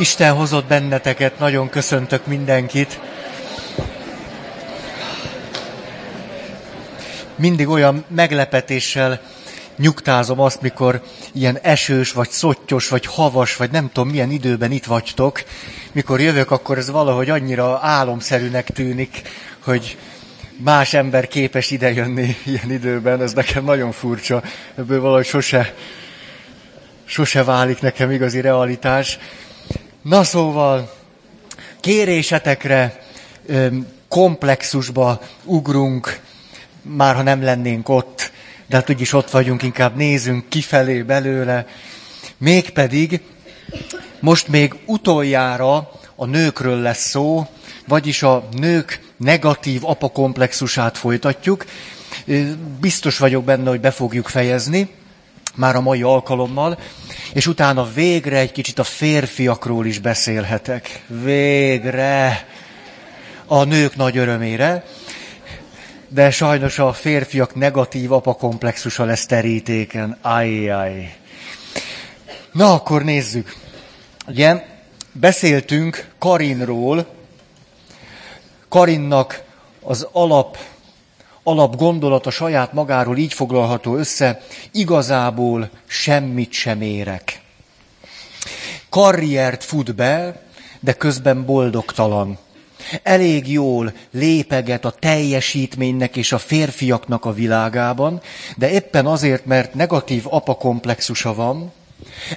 Isten hozott benneteket, nagyon köszöntök mindenkit. Mindig olyan meglepetéssel nyugtázom azt, mikor ilyen esős, vagy szottyos, vagy havas, vagy nem tudom milyen időben itt vagytok. Mikor jövök, akkor ez valahogy annyira álomszerűnek tűnik, hogy más ember képes idejönni ilyen időben, ez nekem nagyon furcsa. Ebből valahogy sose, sose válik nekem igazi realitás. Na szóval, kérésetekre, komplexusba ugrunk, már ha nem lennénk ott, de hát úgyis ott vagyunk, inkább nézünk kifelé belőle. Mégpedig most még utoljára a nőkről lesz szó, vagyis a nők negatív apakomplexusát folytatjuk. Biztos vagyok benne, hogy be fogjuk fejezni, már a mai alkalommal, és utána végre egy kicsit a férfiakról is beszélhetek. Végre! A nők nagy örömére. De sajnos a férfiak negatív apakomplexusa lesz terítéken. Ajjaj. Na, akkor nézzük. Ugye, beszéltünk Karinról. Karinnak az alap alap gondolata saját magáról így foglalható össze, igazából semmit sem érek. Karriert fut be, de közben boldogtalan. Elég jól lépeget a teljesítménynek és a férfiaknak a világában, de éppen azért, mert negatív apakomplexusa van,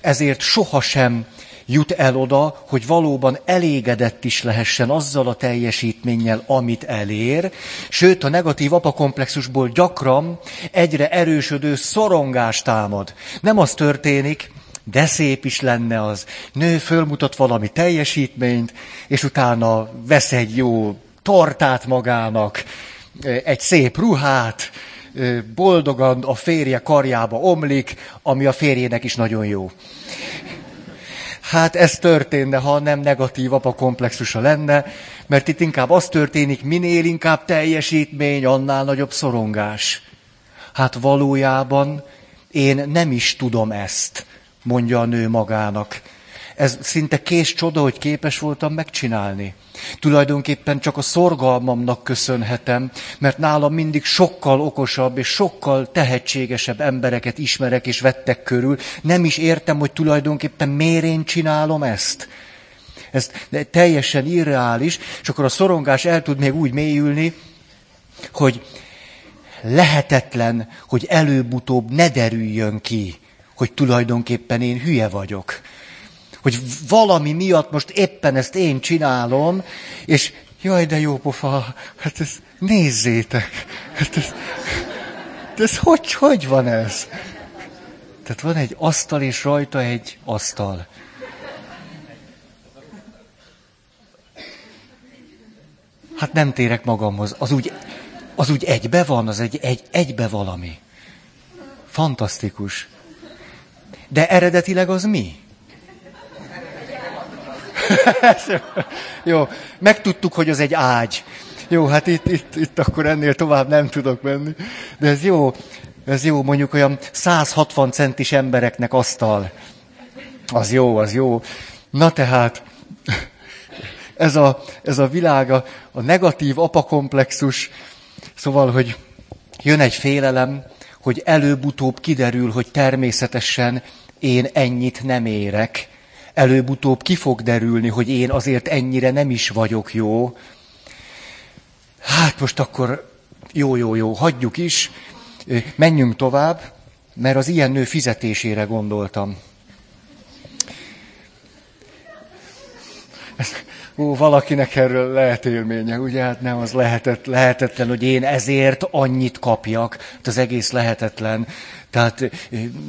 ezért sohasem jut el oda, hogy valóban elégedett is lehessen azzal a teljesítménnyel, amit elér, sőt a negatív apakomplexusból gyakran egyre erősödő szorongás támad. Nem az történik, de szép is lenne az. Nő fölmutat valami teljesítményt, és utána vesz egy jó tortát magának, egy szép ruhát, boldogan a férje karjába omlik, ami a férjének is nagyon jó. Hát ez történne, ha nem negatív apa komplexusa lenne, mert itt inkább az történik, minél inkább teljesítmény, annál nagyobb szorongás. Hát valójában én nem is tudom ezt, mondja a nő magának. Ez szinte kés csoda, hogy képes voltam megcsinálni. Tulajdonképpen csak a szorgalmamnak köszönhetem, mert nálam mindig sokkal okosabb és sokkal tehetségesebb embereket ismerek és vettek körül. Nem is értem, hogy tulajdonképpen miért én csinálom ezt. Ez teljesen irreális, és akkor a szorongás el tud még úgy mélyülni, hogy lehetetlen, hogy előbb-utóbb ne derüljön ki, hogy tulajdonképpen én hülye vagyok hogy valami miatt most éppen ezt én csinálom, és jaj, de jó pofa, hát ezt nézzétek, hát ez, ez hogy, hogy van ez? Tehát van egy asztal, és rajta egy asztal. Hát nem térek magamhoz. Az úgy, az úgy egybe van, az egy, egy, egybe valami. Fantasztikus. De eredetileg az mi? Jó, megtudtuk, hogy az egy ágy. Jó, hát itt, itt, itt akkor ennél tovább nem tudok menni. De ez jó, ez jó, mondjuk olyan 160 centis embereknek asztal. Az jó, az jó. Na tehát, ez a, ez a világ, a, a negatív apakomplexus, szóval, hogy jön egy félelem, hogy előbb-utóbb kiderül, hogy természetesen én ennyit nem érek, előbb-utóbb ki fog derülni, hogy én azért ennyire nem is vagyok jó. Hát most akkor jó, jó, jó, hagyjuk is, menjünk tovább, mert az ilyen nő fizetésére gondoltam. Ó, valakinek erről lehet élménye, ugye? Hát nem, az lehetett, lehetetlen, hogy én ezért annyit kapjak. Hát az egész lehetetlen. Tehát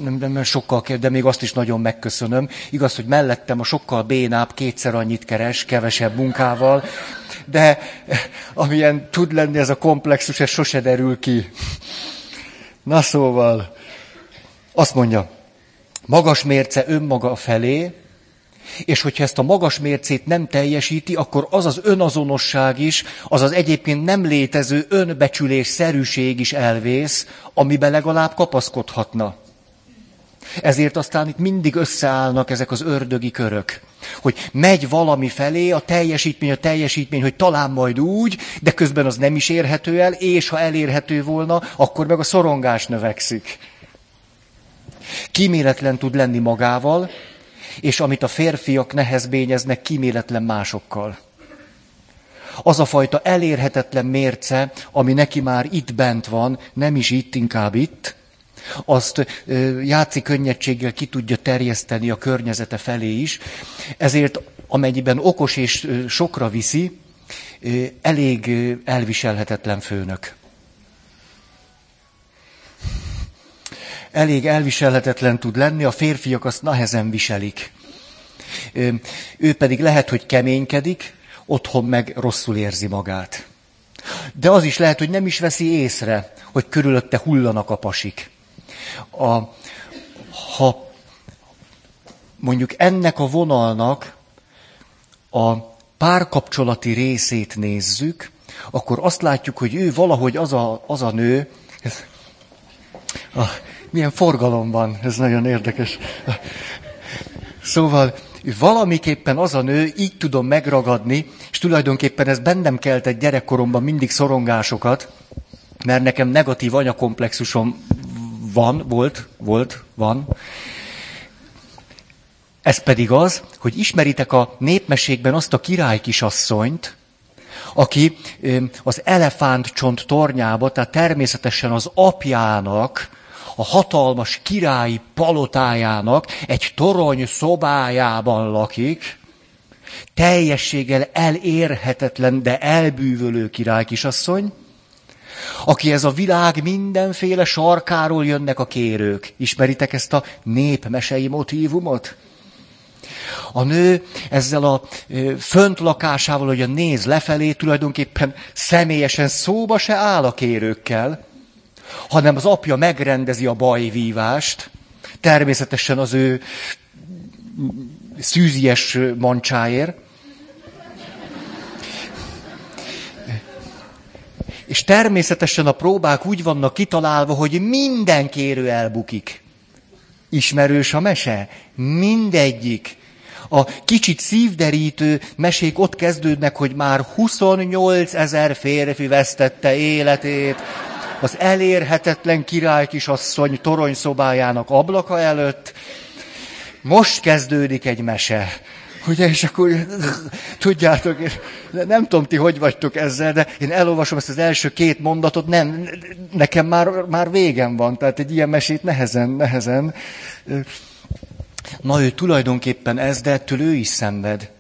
nem, nem sokkal kell, de még azt is nagyon megköszönöm. Igaz, hogy mellettem a sokkal bénább kétszer annyit keres, kevesebb munkával, de amilyen tud lenni ez a komplexus, ez sose derül ki. Na szóval, azt mondja, magas mérce önmaga felé, és hogyha ezt a magas mércét nem teljesíti, akkor az az önazonosság is, az az egyébként nem létező önbecsülés szerűség is elvész, amiben legalább kapaszkodhatna. Ezért aztán itt mindig összeállnak ezek az ördögi körök. Hogy megy valami felé, a teljesítmény, a teljesítmény, hogy talán majd úgy, de közben az nem is érhető el, és ha elérhető volna, akkor meg a szorongás növekszik. Kíméletlen tud lenni magával, és amit a férfiak nehezbényeznek, kíméletlen másokkal. Az a fajta elérhetetlen mérce, ami neki már itt bent van, nem is itt, inkább itt, azt játszik könnyedséggel ki tudja terjeszteni a környezete felé is, ezért amennyiben okos és sokra viszi, elég elviselhetetlen főnök. Elég elviselhetetlen tud lenni, a férfiak azt nehezen viselik. Ő pedig lehet, hogy keménykedik, otthon meg rosszul érzi magát. De az is lehet, hogy nem is veszi észre, hogy körülötte hullanak a pasik. A, ha mondjuk ennek a vonalnak a párkapcsolati részét nézzük, akkor azt látjuk, hogy ő valahogy az a, az a nő, ez, ah, milyen forgalom van, ez nagyon érdekes. Szóval valamiképpen az a nő, így tudom megragadni, és tulajdonképpen ez bennem keltett gyerekkoromban mindig szorongásokat, mert nekem negatív anyakomplexusom van, volt, volt, van. Ez pedig az, hogy ismeritek a népmeségben azt a király kisasszonyt, aki az elefántcsont tornyába, tehát természetesen az apjának, a hatalmas királyi palotájának egy torony szobájában lakik, teljességgel elérhetetlen, de elbűvölő király kisasszony, aki ez a világ mindenféle sarkáról jönnek a kérők. Ismeritek ezt a népmesei motívumot? A nő ezzel a fönt lakásával, hogy a néz lefelé, tulajdonképpen személyesen szóba se áll a kérőkkel, hanem az apja megrendezi a bajvívást, természetesen az ő szűzies mancsáért, És természetesen a próbák úgy vannak kitalálva, hogy minden kérő elbukik. Ismerős a mese? Mindegyik. A kicsit szívderítő mesék ott kezdődnek, hogy már 28 ezer férfi vesztette életét az elérhetetlen király kisasszony toronyszobájának ablaka előtt. Most kezdődik egy mese. Ugye, és akkor tudjátok, nem tudom ti, hogy vagytok ezzel, de én elolvasom ezt az első két mondatot, nem, nekem már, már végem van, tehát egy ilyen mesét nehezen, nehezen. Na ő tulajdonképpen ez, de ettől ő is szenved.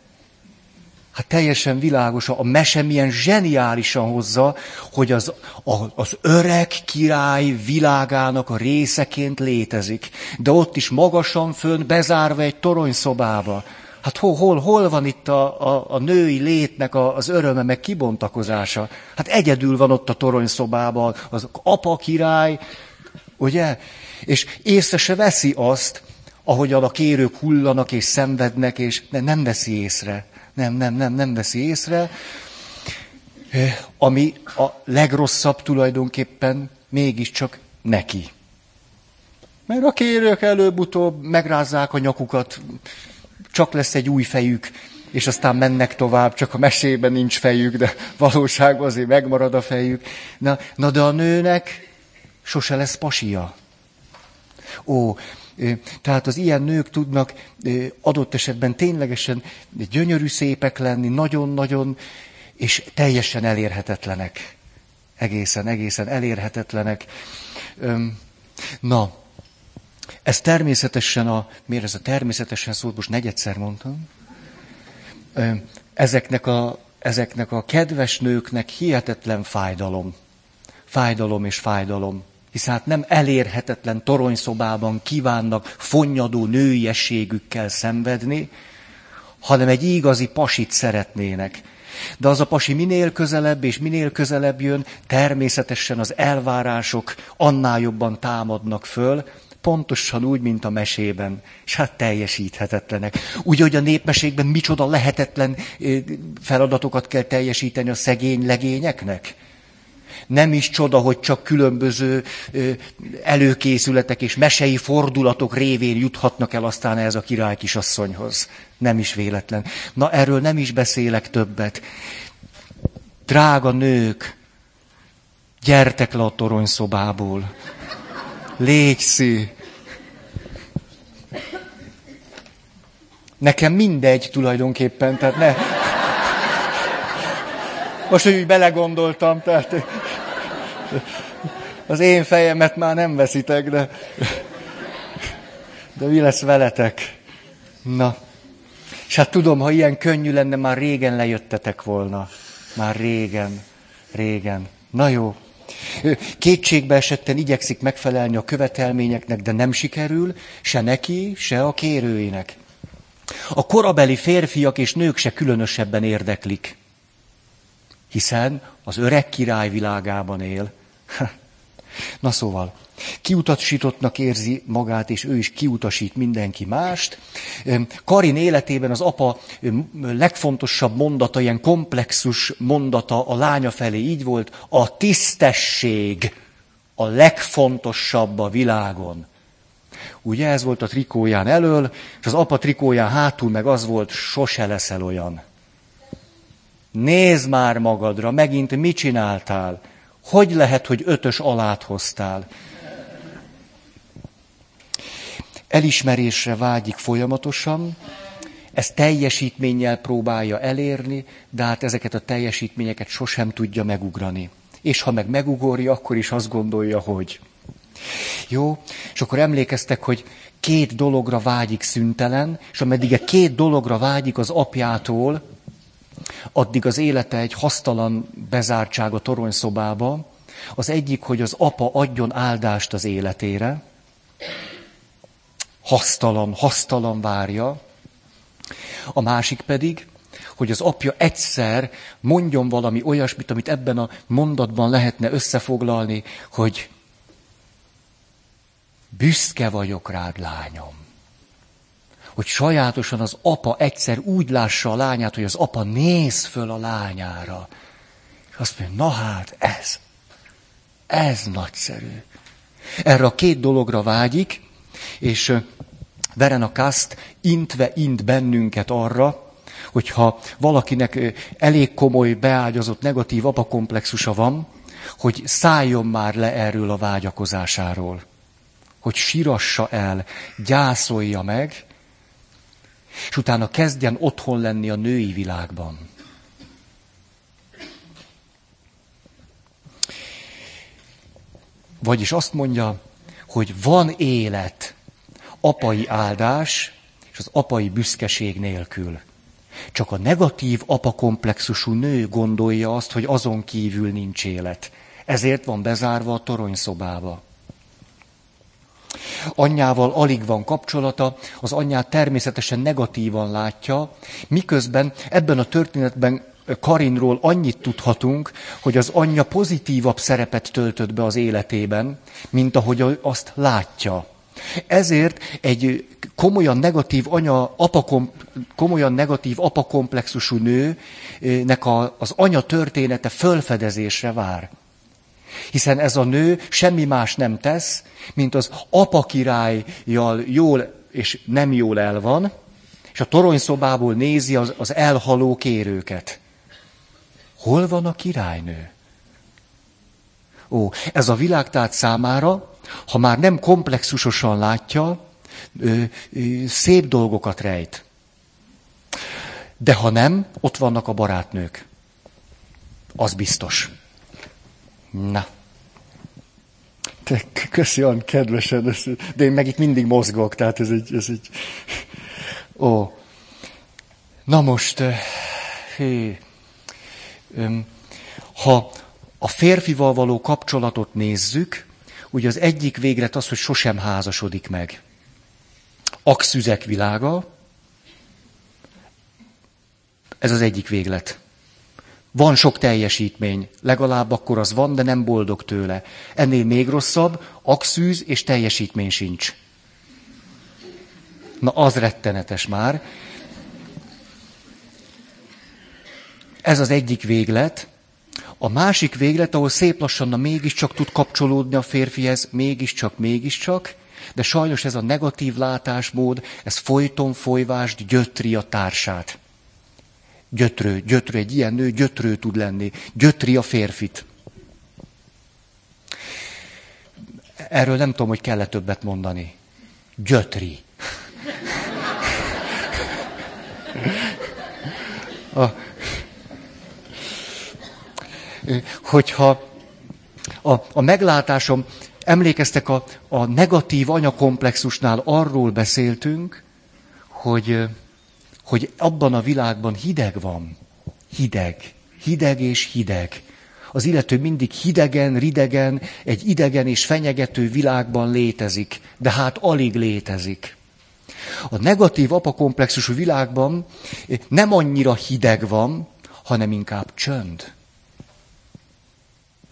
Hát teljesen világos, a mese milyen zseniálisan hozza, hogy az, a, az öreg király világának a részeként létezik. De ott is magasan fönn, bezárva egy toronyszobába. Hát hol, hol, hol van itt a, a, a női létnek a, az öröme, meg kibontakozása? Hát egyedül van ott a toronyszobában az apa király, ugye? És észre se veszi azt, ahogyan a kérők hullanak és szenvednek, és nem, veszi észre. Nem, nem, nem, nem veszi észre. Ami a legrosszabb tulajdonképpen mégiscsak neki. Mert a kérők előbb-utóbb megrázzák a nyakukat, csak lesz egy új fejük, és aztán mennek tovább, csak a mesében nincs fejük, de valóságban azért megmarad a fejük. Na, na de a nőnek sose lesz pasia. Ó, tehát az ilyen nők tudnak adott esetben ténylegesen gyönyörű szépek lenni, nagyon-nagyon, és teljesen elérhetetlenek. Egészen, egészen elérhetetlenek. Na, ez természetesen a, miért ez a természetesen szót most negyedszer mondtam? Ezeknek a, ezeknek a kedves nőknek hihetetlen fájdalom. Fájdalom és fájdalom. Hisz hát nem elérhetetlen toronyszobában kívánnak fonnyadó nőiességükkel szenvedni, hanem egy igazi pasit szeretnének. De az a pasi minél közelebb és minél közelebb jön, természetesen az elvárások annál jobban támadnak föl, pontosan úgy, mint a mesében, és hát teljesíthetetlenek. Úgy, hogy a népmeségben micsoda lehetetlen feladatokat kell teljesíteni a szegény legényeknek. Nem is csoda, hogy csak különböző előkészületek és mesei fordulatok révén juthatnak el aztán ez a király kisasszonyhoz. Nem is véletlen. Na, erről nem is beszélek többet. Drága nők, gyertek le a toronyszobából. Légszi. Nekem mindegy tulajdonképpen, tehát ne... Most, hogy úgy belegondoltam, tehát az én fejemet már nem veszitek, de, de mi lesz veletek? Na. És hát tudom, ha ilyen könnyű lenne, már régen lejöttetek volna. Már régen, régen. Na jó. Kétségbe esetten igyekszik megfelelni a követelményeknek, de nem sikerül, se neki, se a kérőinek. A korabeli férfiak és nők se különösebben érdeklik, hiszen az öreg király világában él. Na szóval, kiutasítottnak érzi magát, és ő is kiutasít mindenki mást. Karin életében az apa legfontosabb mondata, ilyen komplexus mondata a lánya felé így volt, a tisztesség a legfontosabb a világon. Ugye ez volt a trikóján elől, és az apa trikóján hátul meg az volt, sose leszel olyan. Nézd már magadra, megint mit csináltál? Hogy lehet, hogy ötös alát hoztál? Elismerésre vágyik folyamatosan, ezt teljesítménnyel próbálja elérni, de hát ezeket a teljesítményeket sosem tudja megugrani. És ha meg megugorja, akkor is azt gondolja, hogy jó? És akkor emlékeztek, hogy két dologra vágyik szüntelen, és ameddig a két dologra vágyik az apjától, addig az élete egy hasztalan bezártság a toronyszobába. Az egyik, hogy az apa adjon áldást az életére, hasztalan, hasztalan várja. A másik pedig, hogy az apja egyszer mondjon valami olyasmit, amit ebben a mondatban lehetne összefoglalni, hogy büszke vagyok rád, lányom. Hogy sajátosan az apa egyszer úgy lássa a lányát, hogy az apa néz föl a lányára. És azt mondja, na hát ez, ez nagyszerű. Erre a két dologra vágyik, és Verena Kast intve int bennünket arra, hogyha valakinek elég komoly, beágyazott, negatív apakomplexusa van, hogy szálljon már le erről a vágyakozásáról hogy sirassa el, gyászolja meg, és utána kezdjen otthon lenni a női világban. Vagyis azt mondja, hogy van élet apai áldás és az apai büszkeség nélkül. Csak a negatív apakomplexusú nő gondolja azt, hogy azon kívül nincs élet. Ezért van bezárva a toronyszobába. Anyjával alig van kapcsolata, az anyját természetesen negatívan látja, miközben ebben a történetben Karinról annyit tudhatunk, hogy az anyja pozitívabb szerepet töltött be az életében, mint ahogy azt látja. Ezért egy komolyan negatív anya, apakom, komolyan negatív apakomplexusú nőnek a, az anya története fölfedezésre vár. Hiszen ez a nő semmi más nem tesz, mint az apa királyjal jól és nem jól el van, és a toronyszobából nézi az, az elhaló kérőket. Hol van a királynő? Ó, ez a világ tehát számára, ha már nem komplexusosan látja, ö, ö, szép dolgokat rejt. De ha nem, ott vannak a barátnők. Az biztos. Na. Te köszi olyan kedvesen, de én meg itt mindig mozgok, tehát ez egy, ez egy... Ó. Na most, hé, ha a férfival való kapcsolatot nézzük, ugye az egyik véglet az, hogy sosem házasodik meg. Akszüzek világa, ez az egyik véglet. Van sok teljesítmény, legalább akkor az van, de nem boldog tőle. Ennél még rosszabb, akszűz és teljesítmény sincs. Na, az rettenetes már. Ez az egyik véglet. A másik véglet, ahol szép lassan na mégiscsak tud kapcsolódni a férfihez, mégiscsak, mégiscsak, de sajnos ez a negatív látásmód, ez folyton folyvást gyötri a társát. Gyötrő, gyötrő, egy ilyen nő gyötrő tud lenni. Gyötri a férfit. Erről nem tudom, hogy kell-e többet mondani. Gyötri. A, hogyha a, a meglátásom, emlékeztek a, a negatív anyakomplexusnál arról beszéltünk, hogy, hogy abban a világban hideg van. Hideg. Hideg és hideg. Az illető mindig hidegen, ridegen, egy idegen és fenyegető világban létezik, de hát alig létezik. A negatív apakomplexusú világban nem annyira hideg van, hanem inkább csönd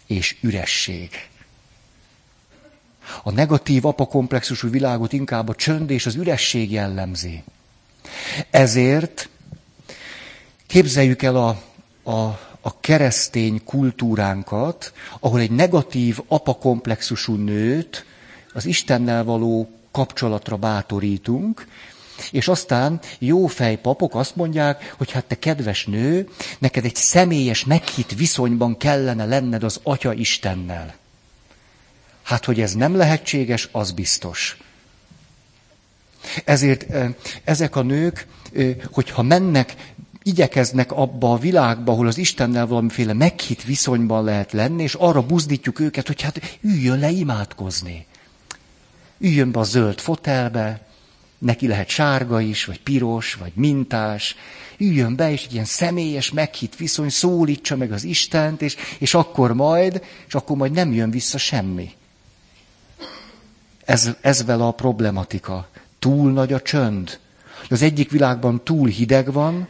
és üresség. A negatív apakomplexusú világot inkább a csönd és az üresség jellemzi. Ezért képzeljük el a, a, a keresztény kultúránkat, ahol egy negatív apakomplexusú nőt az Istennel való kapcsolatra bátorítunk, és aztán jó fejpapok azt mondják, hogy hát te kedves nő, neked egy személyes, meghitt viszonyban kellene lenned az Atya Istennel. Hát, hogy ez nem lehetséges, az biztos. Ezért ezek a nők, hogyha mennek, igyekeznek abba a világba, ahol az Istennel valamiféle meghitt viszonyban lehet lenni, és arra buzdítjuk őket, hogy hát üljön le imádkozni. Üljön be a zöld fotelbe, neki lehet sárga is, vagy piros, vagy mintás, üljön be, és egy ilyen személyes, meghitt viszony, szólítsa meg az Istent, és, és akkor majd, és akkor majd nem jön vissza semmi. Ez, ez vele a problematika. Túl nagy a csönd. Az egyik világban túl hideg van,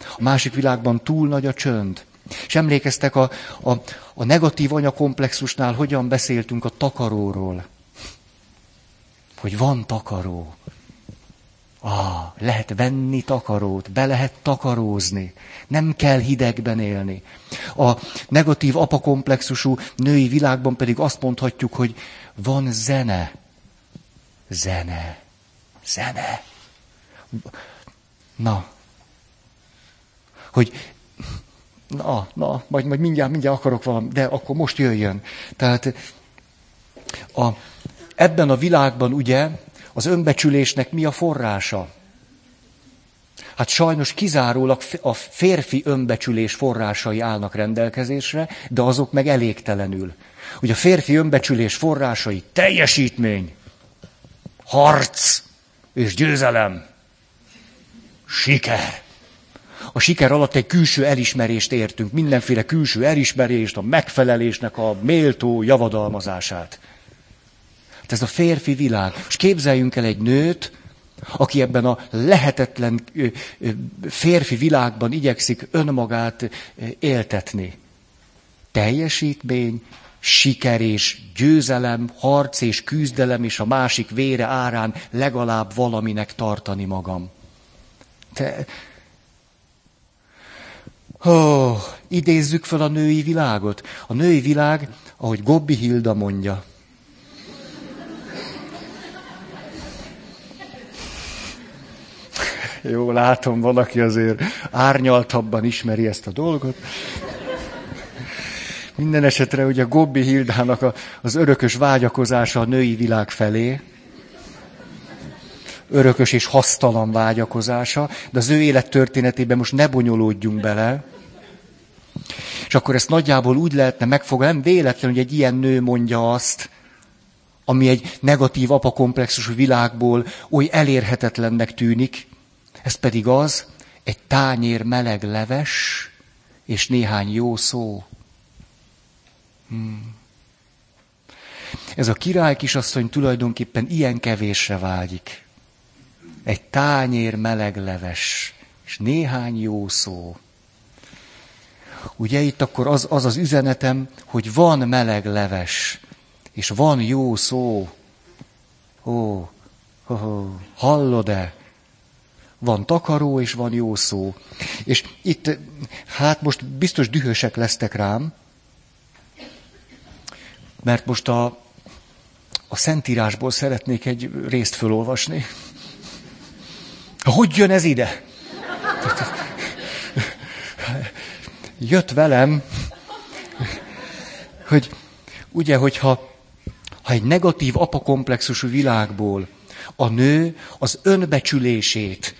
a másik világban túl nagy a csönd. És emlékeztek a, a, a negatív anyakomplexusnál, hogyan beszéltünk a takaróról hogy van takaró. Ah, lehet venni takarót, be lehet takarózni. Nem kell hidegben élni. A negatív apakomplexusú női világban pedig azt mondhatjuk, hogy van zene. Zene. Zene. Na. Hogy na, na, majd, majd mindjárt, mindjárt akarok valami, de akkor most jöjjön. Tehát a, Ebben a világban ugye az önbecsülésnek mi a forrása? Hát sajnos kizárólag a férfi önbecsülés forrásai állnak rendelkezésre, de azok meg elégtelenül. Ugye a férfi önbecsülés forrásai teljesítmény, harc és győzelem, siker. A siker alatt egy külső elismerést értünk, mindenféle külső elismerést, a megfelelésnek a méltó javadalmazását. Hát ez a férfi világ. És képzeljünk el egy nőt, aki ebben a lehetetlen férfi világban igyekszik önmagát éltetni. Teljesítmény, siker és győzelem, harc és küzdelem és a másik vére árán legalább valaminek tartani magam. Te... Oh, idézzük fel a női világot. A női világ, ahogy Gobbi Hilda mondja, Jó, látom, van, aki azért árnyaltabban ismeri ezt a dolgot. Minden esetre ugye Gobbi Hildának a, az örökös vágyakozása a női világ felé, örökös és hasztalan vágyakozása, de az ő élettörténetében most ne bonyolódjunk bele. És akkor ezt nagyjából úgy lehetne megfogalni, nem véletlen, hogy egy ilyen nő mondja azt, ami egy negatív apakomplexusú világból oly elérhetetlennek tűnik, ez pedig az, egy tányér meleg leves, és néhány jó szó. Hmm. Ez a király kisasszony tulajdonképpen ilyen kevésre vágyik. Egy tányér meleg leves, és néhány jó szó. Ugye itt akkor az az, az üzenetem, hogy van meleg leves, és van jó szó. Ó, oh, oh, hallod-e? Van takaró, és van jó szó. És itt, hát most biztos dühösek lesztek rám, mert most a, a Szentírásból szeretnék egy részt fölolvasni. Hogy jön ez ide? Jött velem, hogy ugye, hogyha ha egy negatív apakomplexusú világból a nő az önbecsülését,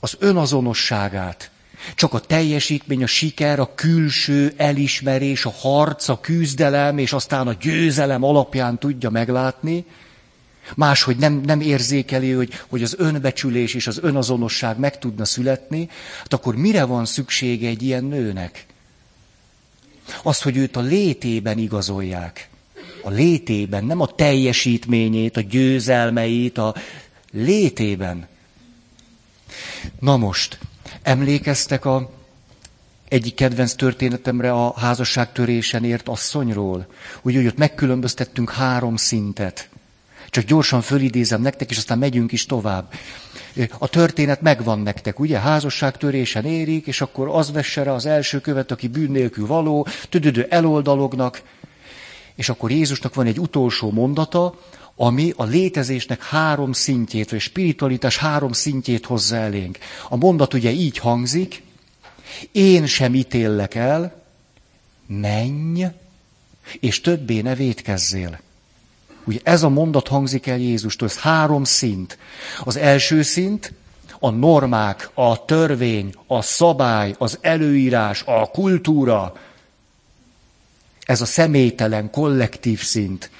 az önazonosságát, csak a teljesítmény, a siker, a külső elismerés, a harc, a küzdelem, és aztán a győzelem alapján tudja meglátni, máshogy nem, nem érzékeli, hogy, hogy az önbecsülés és az önazonosság meg tudna születni, hát akkor mire van szüksége egy ilyen nőnek? Az, hogy őt a létében igazolják. A létében, nem a teljesítményét, a győzelmeit, a létében. Na most, emlékeztek a egyik kedvenc történetemre a házasságtörésen ért asszonyról? Úgy, hogy ott megkülönböztettünk három szintet. Csak gyorsan fölidézem nektek, és aztán megyünk is tovább. A történet megvan nektek, ugye? Házasságtörésen érik, és akkor az vesse rá az első követ, aki bűn nélkül való, tüdödő eloldalognak, és akkor Jézusnak van egy utolsó mondata, ami a létezésnek három szintjét, vagy spiritualitás három szintjét hozza elénk. A mondat ugye így hangzik, én sem ítéllek el, menj, és többé ne védkezzél. Ugye ez a mondat hangzik el Jézustól, ez három szint. Az első szint, a normák, a törvény, a szabály, az előírás, a kultúra. Ez a személytelen, kollektív szint.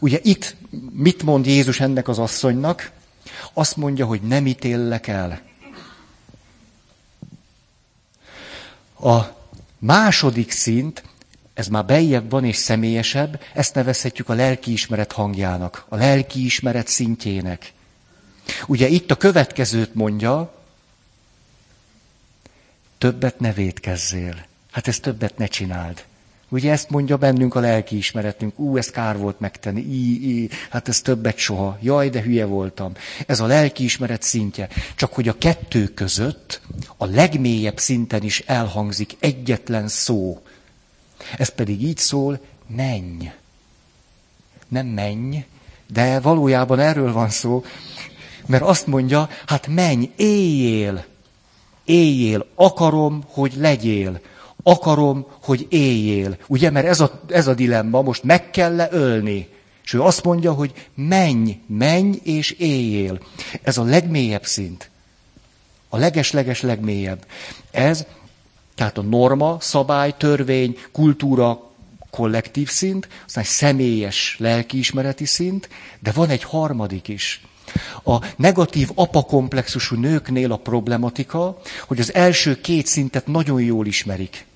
Ugye itt mit mond Jézus ennek az asszonynak? Azt mondja, hogy nem ítéllek el. A második szint, ez már bejjebb van és személyesebb, ezt nevezhetjük a lelkiismeret hangjának, a lelkiismeret szintjének. Ugye itt a következőt mondja, többet ne védkezzél. Hát ezt többet ne csináld. Ugye ezt mondja bennünk a lelkiismeretünk. Ú, ezt kár volt megtenni. Í, í, hát ez többet soha. Jaj, de hülye voltam. Ez a lelkiismeret szintje. Csak hogy a kettő között a legmélyebb szinten is elhangzik egyetlen szó. Ez pedig így szól, menj. Nem menj, de valójában erről van szó, mert azt mondja, hát menj, éljél. Éljél, akarom, hogy legyél akarom, hogy éljél. Ugye, mert ez a, ez a dilemma, most meg kell ölni. És ő azt mondja, hogy menj, menj és éljél. Ez a legmélyebb szint. A leges-leges legmélyebb. Ez, tehát a norma, szabály, törvény, kultúra, kollektív szint, aztán egy személyes lelkiismereti szint, de van egy harmadik is. A negatív apakomplexusú nőknél a problematika, hogy az első két szintet nagyon jól ismerik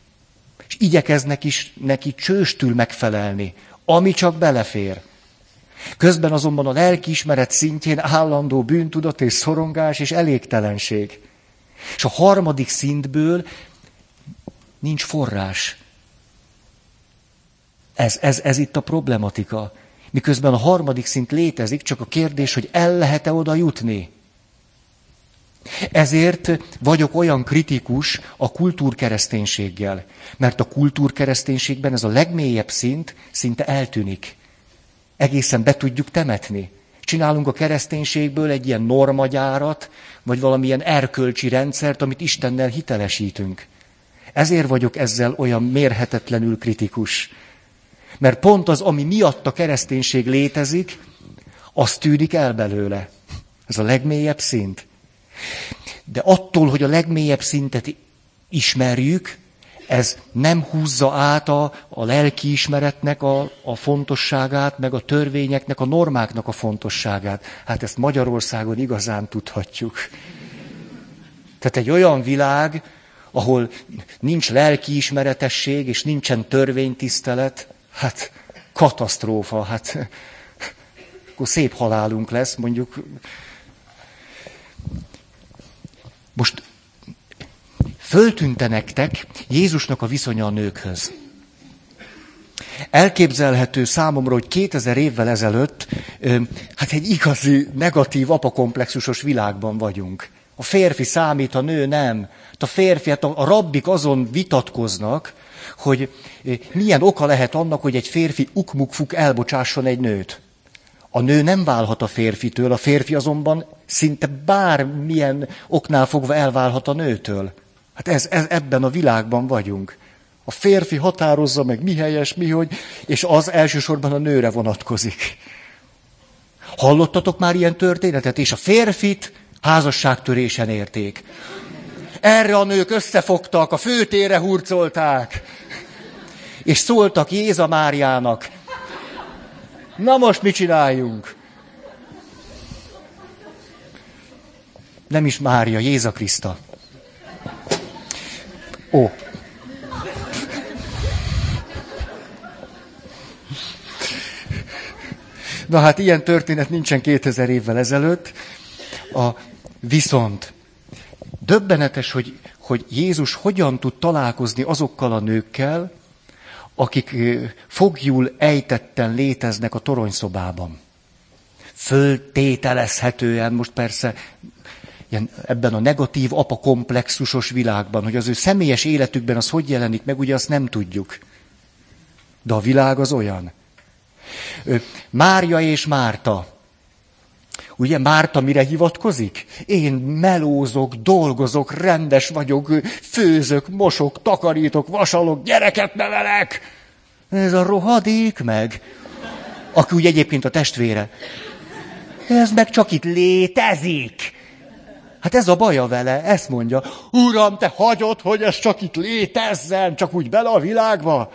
és igyekeznek is neki csőstül megfelelni, ami csak belefér. Közben azonban a lelkiismeret szintjén állandó bűntudat és szorongás és elégtelenség. És a harmadik szintből nincs forrás. Ez, ez, ez itt a problematika. Miközben a harmadik szint létezik, csak a kérdés, hogy el lehet-e oda jutni. Ezért vagyok olyan kritikus a kultúrkereszténységgel, mert a kultúrkereszténységben ez a legmélyebb szint szinte eltűnik. Egészen be tudjuk temetni. Csinálunk a kereszténységből egy ilyen normagyárat, vagy valamilyen erkölcsi rendszert, amit Istennel hitelesítünk. Ezért vagyok ezzel olyan mérhetetlenül kritikus. Mert pont az, ami miatt a kereszténység létezik, az tűnik el belőle. Ez a legmélyebb szint. De attól, hogy a legmélyebb szintet ismerjük, ez nem húzza át a, a lelkiismeretnek a, a fontosságát, meg a törvényeknek, a normáknak a fontosságát. Hát ezt Magyarországon igazán tudhatjuk. Tehát egy olyan világ, ahol nincs lelkiismeretesség, és nincsen törvénytisztelet, hát katasztrófa, hát akkor szép halálunk lesz, mondjuk most föltűnte nektek Jézusnak a viszonya a nőkhöz. Elképzelhető számomra, hogy 2000 évvel ezelőtt, hát egy igazi negatív apakomplexusos világban vagyunk. A férfi számít, a nő nem. A férfi, hát a, rabbik azon vitatkoznak, hogy milyen oka lehet annak, hogy egy férfi ukmukfuk elbocsásson egy nőt. A nő nem válhat a férfitől, a férfi azonban szinte bármilyen oknál fogva elválhat a nőtől. Hát ez, ez, ebben a világban vagyunk. A férfi határozza meg, mi helyes, mi hogy, és az elsősorban a nőre vonatkozik. Hallottatok már ilyen történetet? És a férfit házasságtörésen érték. Erre a nők összefogtak, a főtére hurcolták, és szóltak Jéza Máriának. Na most mit csináljunk? Nem is Mária, Jéza Kriszta. Ó. Na hát ilyen történet nincsen 2000 évvel ezelőtt. A, viszont döbbenetes, hogy, hogy Jézus hogyan tud találkozni azokkal a nőkkel, akik fogjul ejtetten léteznek a toronyszobában. Föltételezhetően, most persze ilyen, ebben a negatív apakomplexusos világban, hogy az ő személyes életükben az hogy jelenik meg, ugye azt nem tudjuk. De a világ az olyan. Mária és Márta. Ugye Márta mire hivatkozik? Én melózok, dolgozok, rendes vagyok, főzök, mosok, takarítok, vasalok, gyereket nevelek. Ez a rohadék meg. Aki úgy egyébként a testvére. Ez meg csak itt létezik. Hát ez a baja vele, ezt mondja. Uram, te hagyod, hogy ez csak itt létezzen, csak úgy bele a világba.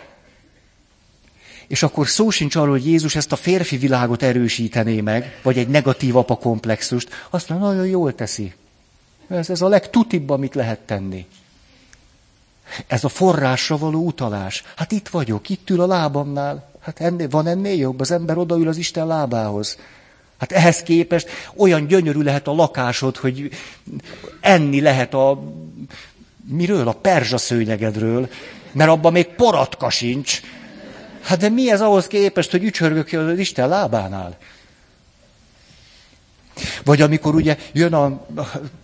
És akkor szó sincs arról, hogy Jézus ezt a férfi világot erősítené meg, vagy egy negatív apa komplexust. Azt mondja, nagyon jól teszi. Ez, ez a legtutibb, amit lehet tenni. Ez a forrásra való utalás. Hát itt vagyok, itt ül a lábamnál. Hát ennél, van ennél jobb? Az ember odaül az Isten lábához. Hát ehhez képest olyan gyönyörű lehet a lakásod, hogy enni lehet a... Miről? A perzsa szőnyegedről. Mert abban még poratka sincs. Hát de mi ez ahhoz képest, hogy ücsörgök az Isten lábánál? Vagy amikor ugye jön a,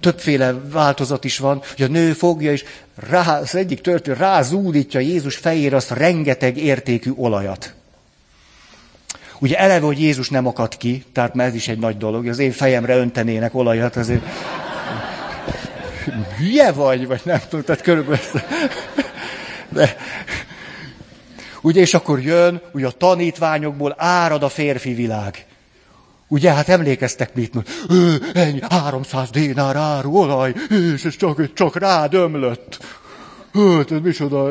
többféle változat is van, hogy a nő fogja, és rá, az egyik történet rázúdítja Jézus fejére azt a rengeteg értékű olajat. Ugye eleve, hogy Jézus nem akad ki, tehát mert ez is egy nagy dolog, az én fejemre öntenének olajat, azért hülye vagy, vagy nem tudom, tehát körülbelül. De, ugye, és akkor jön, ugye a tanítványokból árad a férfi világ. Ugye, hát emlékeztek mit mond? Ennyi, 300 dénár áru olaj, és ez csak, csak rádömlött. Hát ez micsoda,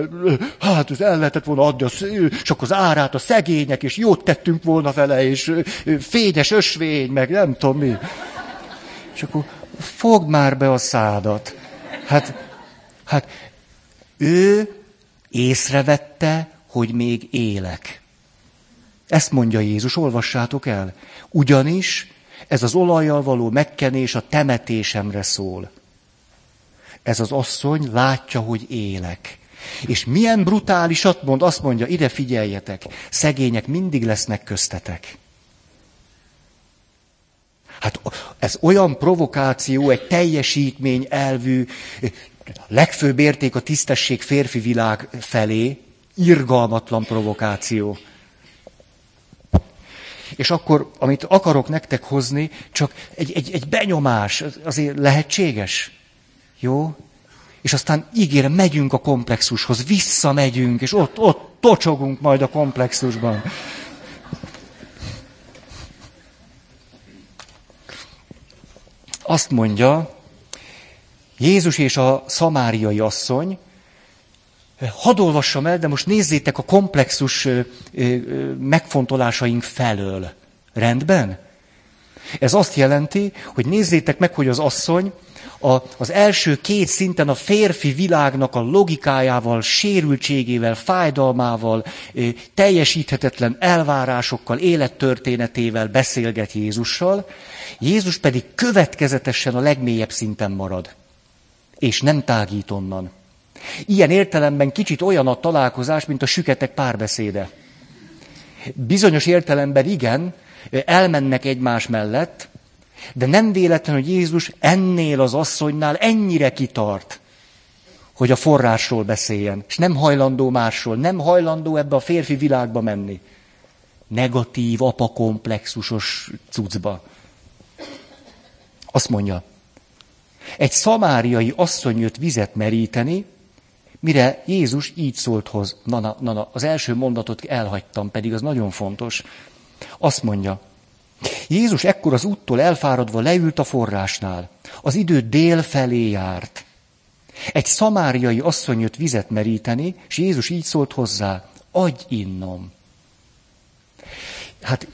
hát ez el lehetett volna adni, csak az árát a szegények, és jót tettünk volna vele, és fényes ösvény, meg nem tudom mi. És akkor fogd már be a szádat. Hát, hát ő észrevette, hogy még élek. Ezt mondja Jézus, olvassátok el. Ugyanis ez az olajjal való megkenés a temetésemre szól. Ez az asszony látja, hogy élek. És milyen brutálisat mond, azt mondja, ide figyeljetek, szegények mindig lesznek köztetek. Hát ez olyan provokáció, egy teljesítmény elvű, legfőbb érték a tisztesség férfi világ felé, irgalmatlan provokáció. És akkor, amit akarok nektek hozni, csak egy, egy, egy benyomás, azért lehetséges. Jó? És aztán ígérem, megyünk a komplexushoz, visszamegyünk, és ott, ott tocsogunk majd a komplexusban. Azt mondja, Jézus és a szamáriai asszony, hadd olvassam el, de most nézzétek a komplexus megfontolásaink felől. Rendben? Ez azt jelenti, hogy nézzétek meg, hogy az asszony a, az első két szinten a férfi világnak a logikájával, sérültségével, fájdalmával, teljesíthetetlen elvárásokkal, élettörténetével beszélget Jézussal, Jézus pedig következetesen a legmélyebb szinten marad, és nem tágít onnan. Ilyen értelemben kicsit olyan a találkozás, mint a süketek párbeszéde. Bizonyos értelemben igen, elmennek egymás mellett, De nem véletlen, hogy Jézus ennél az asszonynál ennyire kitart, hogy a forrásról beszéljen, és nem hajlandó másról, nem hajlandó ebbe a férfi világba menni. Negatív, apakomplexusos cuccba. Azt mondja, egy szamáriai asszony jött vizet meríteni, mire Jézus így szólt hoz. Na, na, na, na, az első mondatot elhagytam, pedig az nagyon fontos. Azt mondja, Jézus ekkor az úttól elfáradva leült a forrásnál. Az idő dél felé járt. Egy szamáriai asszony jött vizet meríteni, és Jézus így szólt hozzá, adj innom. Hát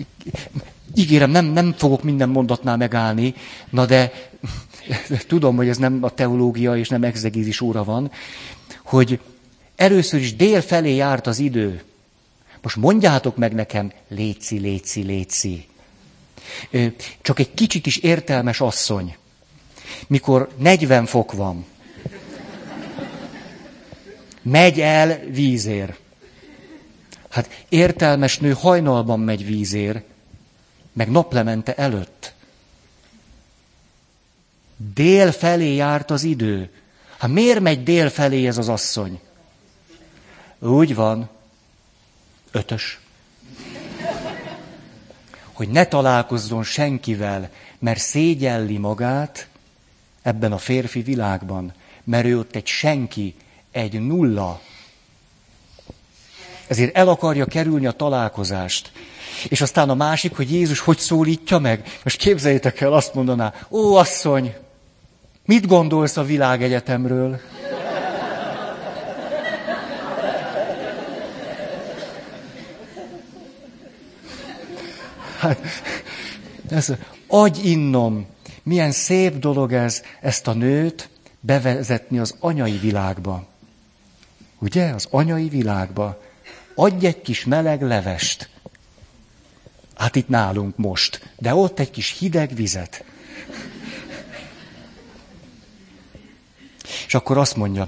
ígérem, nem, nem fogok minden mondatnál megállni, na de tudom, hogy ez nem a teológia és nem exegézis óra van, hogy először is dél felé járt az idő. Most mondjátok meg nekem, léci, léci, léci. Csak egy kicsit is értelmes asszony, mikor 40 fok van, megy el vízér. Hát értelmes nő hajnalban megy vízér, meg naplemente előtt. Dél felé járt az idő. Hát miért megy dél felé ez az asszony? Úgy van. Ötös. Hogy ne találkozzon senkivel, mert szégyelli magát ebben a férfi világban, mert ő ott egy senki, egy nulla. Ezért el akarja kerülni a találkozást. És aztán a másik, hogy Jézus hogy szólítja meg. Most képzeljétek el, azt mondaná, ó asszony, mit gondolsz a világegyetemről? Hát, ez, agy innom, milyen szép dolog ez, ezt a nőt bevezetni az anyai világba. Ugye? Az anyai világba. Adj egy kis meleg levest. Hát itt nálunk most. De ott egy kis hideg vizet. És akkor azt mondja,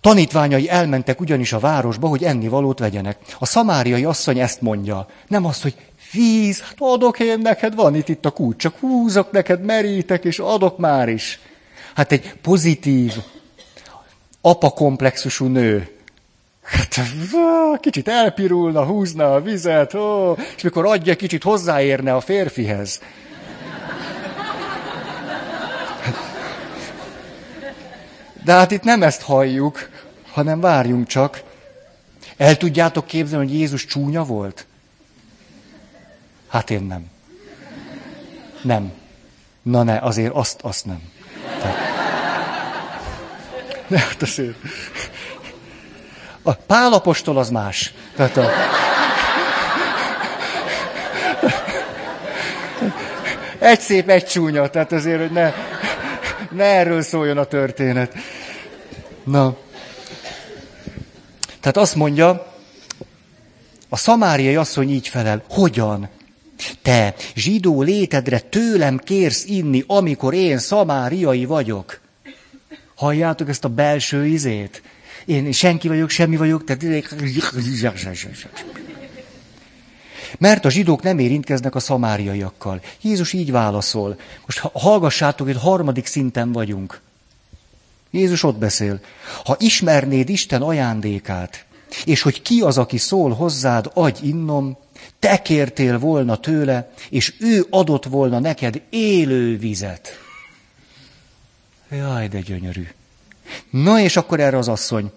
tanítványai elmentek ugyanis a városba, hogy ennivalót vegyenek. A szamáriai asszony ezt mondja. Nem azt, hogy víz, hát adok én neked, van itt, itt a kút, csak húzok neked, merítek, és adok már is. Hát egy pozitív, apakomplexusú nő. Hát, kicsit elpirulna, húzna a vizet, ó, és mikor adja, kicsit hozzáérne a férfihez. De hát itt nem ezt halljuk, hanem várjunk csak. El tudjátok képzelni, hogy Jézus csúnya volt? Hát én nem. Nem. Na ne, azért azt, azt nem. Tehát... Ne, hát azért. A pálapostól az más. Tehát a... Egy szép, egy csúnya, tehát azért, hogy ne, ne erről szóljon a történet. Na. Tehát azt mondja, a szamáriai asszony így felel, hogyan? Te zsidó létedre tőlem kérsz inni, amikor én szamáriai vagyok. Halljátok ezt a belső izét? Én senki vagyok, semmi vagyok, tehát... Mert a zsidók nem érintkeznek a szamáriaiakkal. Jézus így válaszol. Most hallgassátok, hogy harmadik szinten vagyunk. Jézus ott beszél. Ha ismernéd Isten ajándékát, és hogy ki az, aki szól hozzád, adj innom, te kértél volna tőle, és ő adott volna neked élő vizet. Jaj, de gyönyörű. Na és akkor erre az asszony.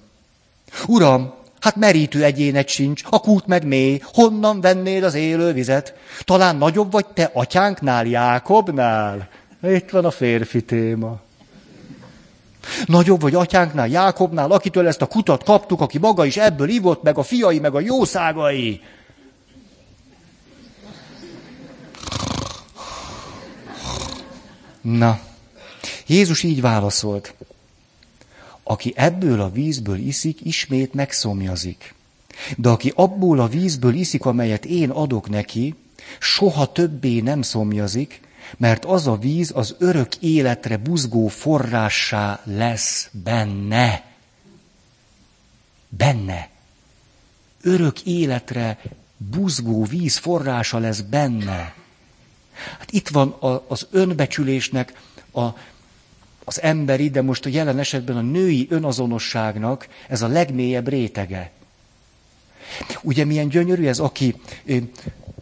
Uram, hát merítő egyénet sincs, a kút meg mély, honnan vennéd az élő vizet? Talán nagyobb vagy te atyánknál, Jákobnál? Itt van a férfi téma. Nagyobb vagy atyánknál, Jákobnál, akitől ezt a kutat kaptuk, aki maga is ebből ivott, meg a fiai, meg a jószágai. Na, Jézus így válaszolt. Aki ebből a vízből iszik, ismét megszomjazik. De aki abból a vízből iszik, amelyet én adok neki, soha többé nem szomjazik, mert az a víz az örök életre buzgó forrássá lesz benne. Benne. Örök életre buzgó víz forrása lesz benne. Hát itt van a, az önbecsülésnek a, az emberi, de most a jelen esetben a női önazonosságnak ez a legmélyebb rétege. Ugye milyen gyönyörű ez, aki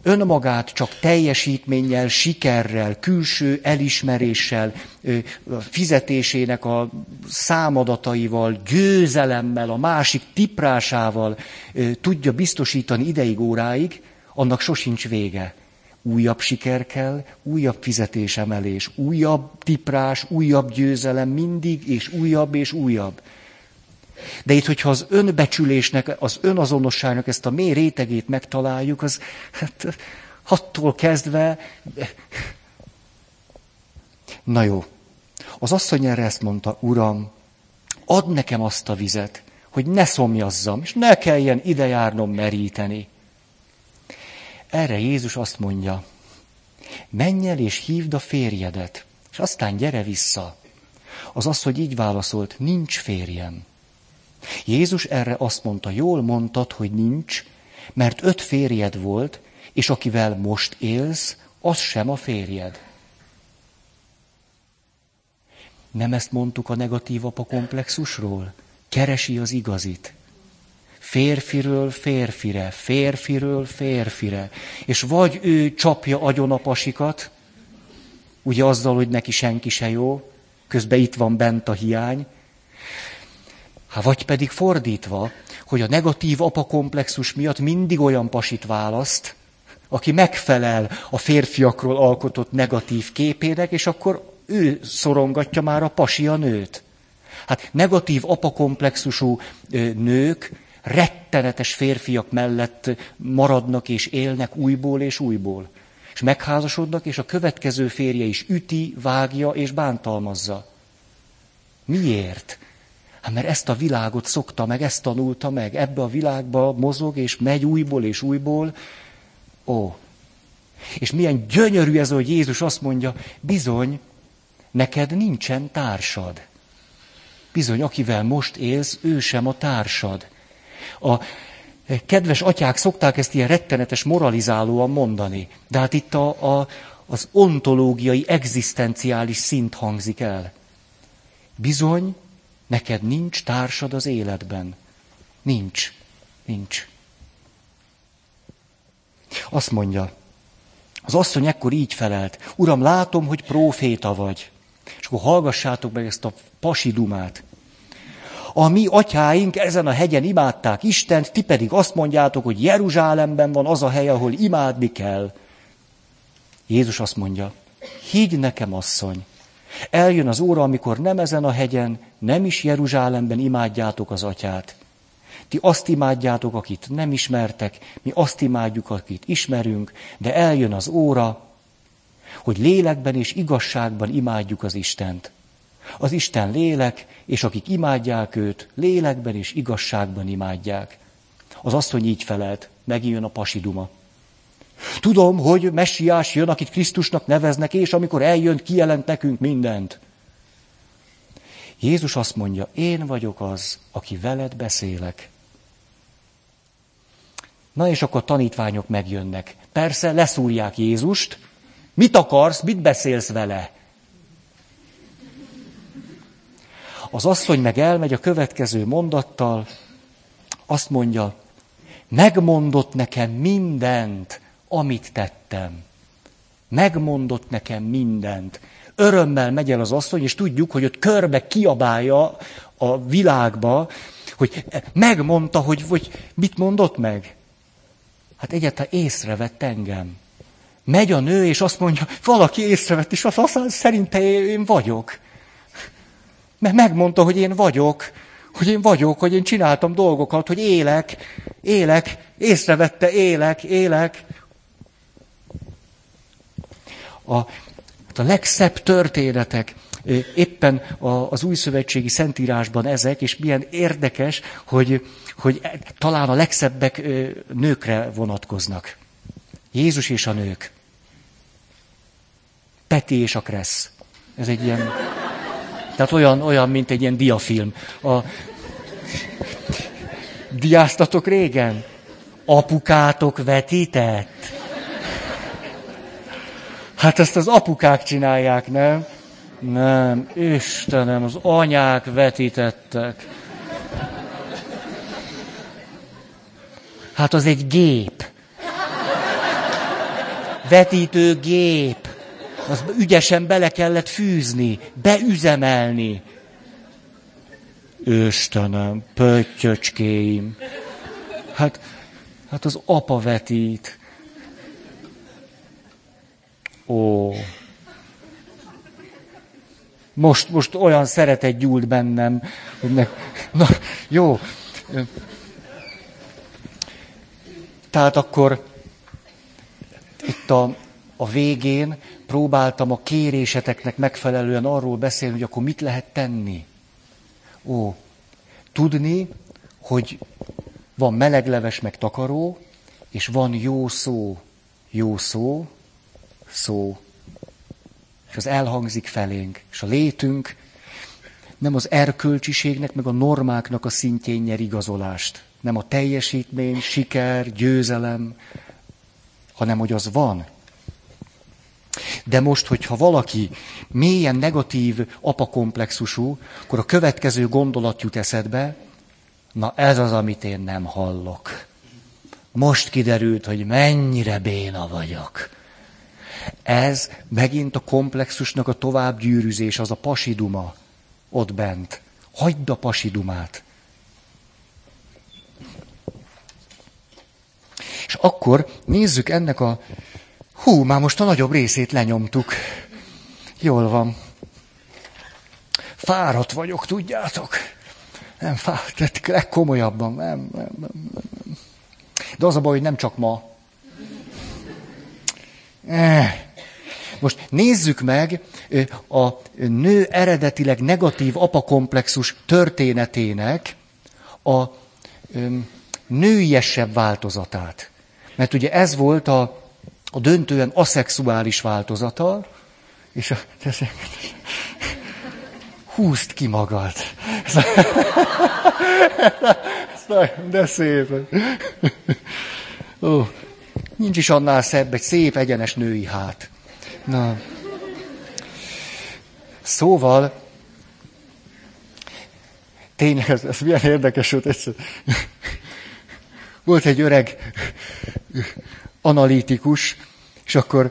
önmagát csak teljesítménnyel, sikerrel, külső elismeréssel, fizetésének a számadataival, győzelemmel, a másik tiprásával tudja biztosítani ideig, óráig, annak sosincs vége. Újabb siker kell, újabb fizetésemelés, újabb tiprás, újabb győzelem mindig, és újabb és újabb. De itt, hogyha az önbecsülésnek, az önazonosságnak ezt a mély rétegét megtaláljuk, az hát, attól kezdve... Na jó. Az asszony erre ezt mondta, Uram, add nekem azt a vizet, hogy ne szomjazzam, és ne kelljen ide járnom meríteni. Erre Jézus azt mondja, menj el és hívd a férjedet, és aztán gyere vissza. Az az, hogy így válaszolt, nincs férjem. Jézus erre azt mondta, jól mondtad, hogy nincs, mert öt férjed volt, és akivel most élsz, az sem a férjed. Nem ezt mondtuk a negatív apa komplexusról? Keresi az igazit. Férfiről férfire, férfiről férfire. És vagy ő csapja agyon a pasikat, ugye azzal, hogy neki senki se jó, közben itt van bent a hiány, Hát vagy pedig fordítva, hogy a negatív apakomplexus miatt mindig olyan pasit választ, aki megfelel a férfiakról alkotott negatív képének, és akkor ő szorongatja már a pasi a nőt. Hát negatív apakomplexusú nők rettenetes férfiak mellett maradnak és élnek újból és újból. És megházasodnak, és a következő férje is üti, vágja és bántalmazza. Miért? Hát mert ezt a világot szokta meg, ezt tanulta meg, ebbe a világba mozog, és megy újból és újból. Ó, és milyen gyönyörű ez, hogy Jézus azt mondja, bizony, neked nincsen társad. Bizony, akivel most élsz, ő sem a társad. A kedves atyák szokták ezt ilyen rettenetes moralizálóan mondani, de hát itt a, a, az ontológiai, egzisztenciális szint hangzik el. Bizony, Neked nincs társad az életben. Nincs. Nincs. Azt mondja, az asszony ekkor így felelt, Uram, látom, hogy próféta vagy. És akkor hallgassátok meg ezt a pasi dumát. A mi atyáink ezen a hegyen imádták Istent, ti pedig azt mondjátok, hogy Jeruzsálemben van az a hely, ahol imádni kell. Jézus azt mondja, higgy nekem, asszony, Eljön az óra, amikor nem ezen a hegyen, nem is Jeruzsálemben imádjátok az atyát. Ti azt imádjátok, akit nem ismertek, mi azt imádjuk, akit ismerünk, de eljön az óra, hogy lélekben és igazságban imádjuk az Istent. Az Isten lélek, és akik imádják őt, lélekben és igazságban imádják. Az asszony így felelt, megint jön a pasiduma. Tudom, hogy messiás jön, akit Krisztusnak neveznek, és amikor eljön, kijelent nekünk mindent. Jézus azt mondja, én vagyok az, aki veled beszélek. Na és akkor tanítványok megjönnek. Persze leszúrják Jézust. Mit akarsz, mit beszélsz vele? Az asszony meg elmegy a következő mondattal, azt mondja, megmondott nekem mindent, amit tettem. Megmondott nekem mindent. Örömmel megy el az asszony, és tudjuk, hogy ott körbe kiabálja a világba, hogy megmondta, hogy, hogy mit mondott meg. Hát egyáltalán észrevett engem. Megy a nő, és azt mondja, valaki észrevett, és azt, azt szerinte én vagyok. Mert megmondta, hogy én vagyok, hogy én vagyok, hogy én csináltam dolgokat, hogy élek, élek, észrevette, élek, élek, a, a legszebb történetek éppen az új szövetségi szentírásban ezek, és milyen érdekes, hogy, hogy talán a legszebbek nőkre vonatkoznak. Jézus és a nők. Peti és a Kressz. Ez egy ilyen, tehát olyan, olyan mint egy ilyen diafilm. A, diáztatok régen? Apukátok vetített? Hát ezt az apukák csinálják, nem? Nem, Istenem, az anyák vetítettek. Hát az egy gép. Vetítő Az ügyesen bele kellett fűzni, beüzemelni. Istenem, pöttyöcskéim. Hát, hát az apa vetít. Ó. Most, most olyan szeretet gyúlt bennem, hogy ne... Na, jó. Tehát akkor itt a, a végén próbáltam a kéréseteknek megfelelően arról beszélni, hogy akkor mit lehet tenni. Ó, tudni, hogy van melegleves meg takaró, és van jó szó, jó szó, szó. És az elhangzik felénk. És a létünk nem az erkölcsiségnek, meg a normáknak a szintjén nyer igazolást. Nem a teljesítmény, siker, győzelem, hanem hogy az van. De most, hogyha valaki mélyen negatív apakomplexusú, akkor a következő gondolat jut eszedbe, na ez az, amit én nem hallok. Most kiderült, hogy mennyire béna vagyok. Ez megint a komplexusnak a továbbgyűrűzés, az a pasiduma ott bent. Hagyd a pasidumát. És akkor nézzük ennek a... Hú, már most a nagyobb részét lenyomtuk. Jól van. Fáradt vagyok, tudjátok. Nem fáradt, legkomolyabban. Nem, nem, nem, nem. De az a baj, hogy nem csak ma. Most nézzük meg a nő eredetileg negatív apakomplexus történetének a nőiesebb változatát. Mert ugye ez volt a, a döntően aszexuális változata, és a, húzd ki magad. De szép. Ó, nincs is annál szebb, egy szép, egyenes női hát. Na. Szóval, tényleg, ez, ez milyen érdekes volt egyszer. Volt egy öreg analitikus, és akkor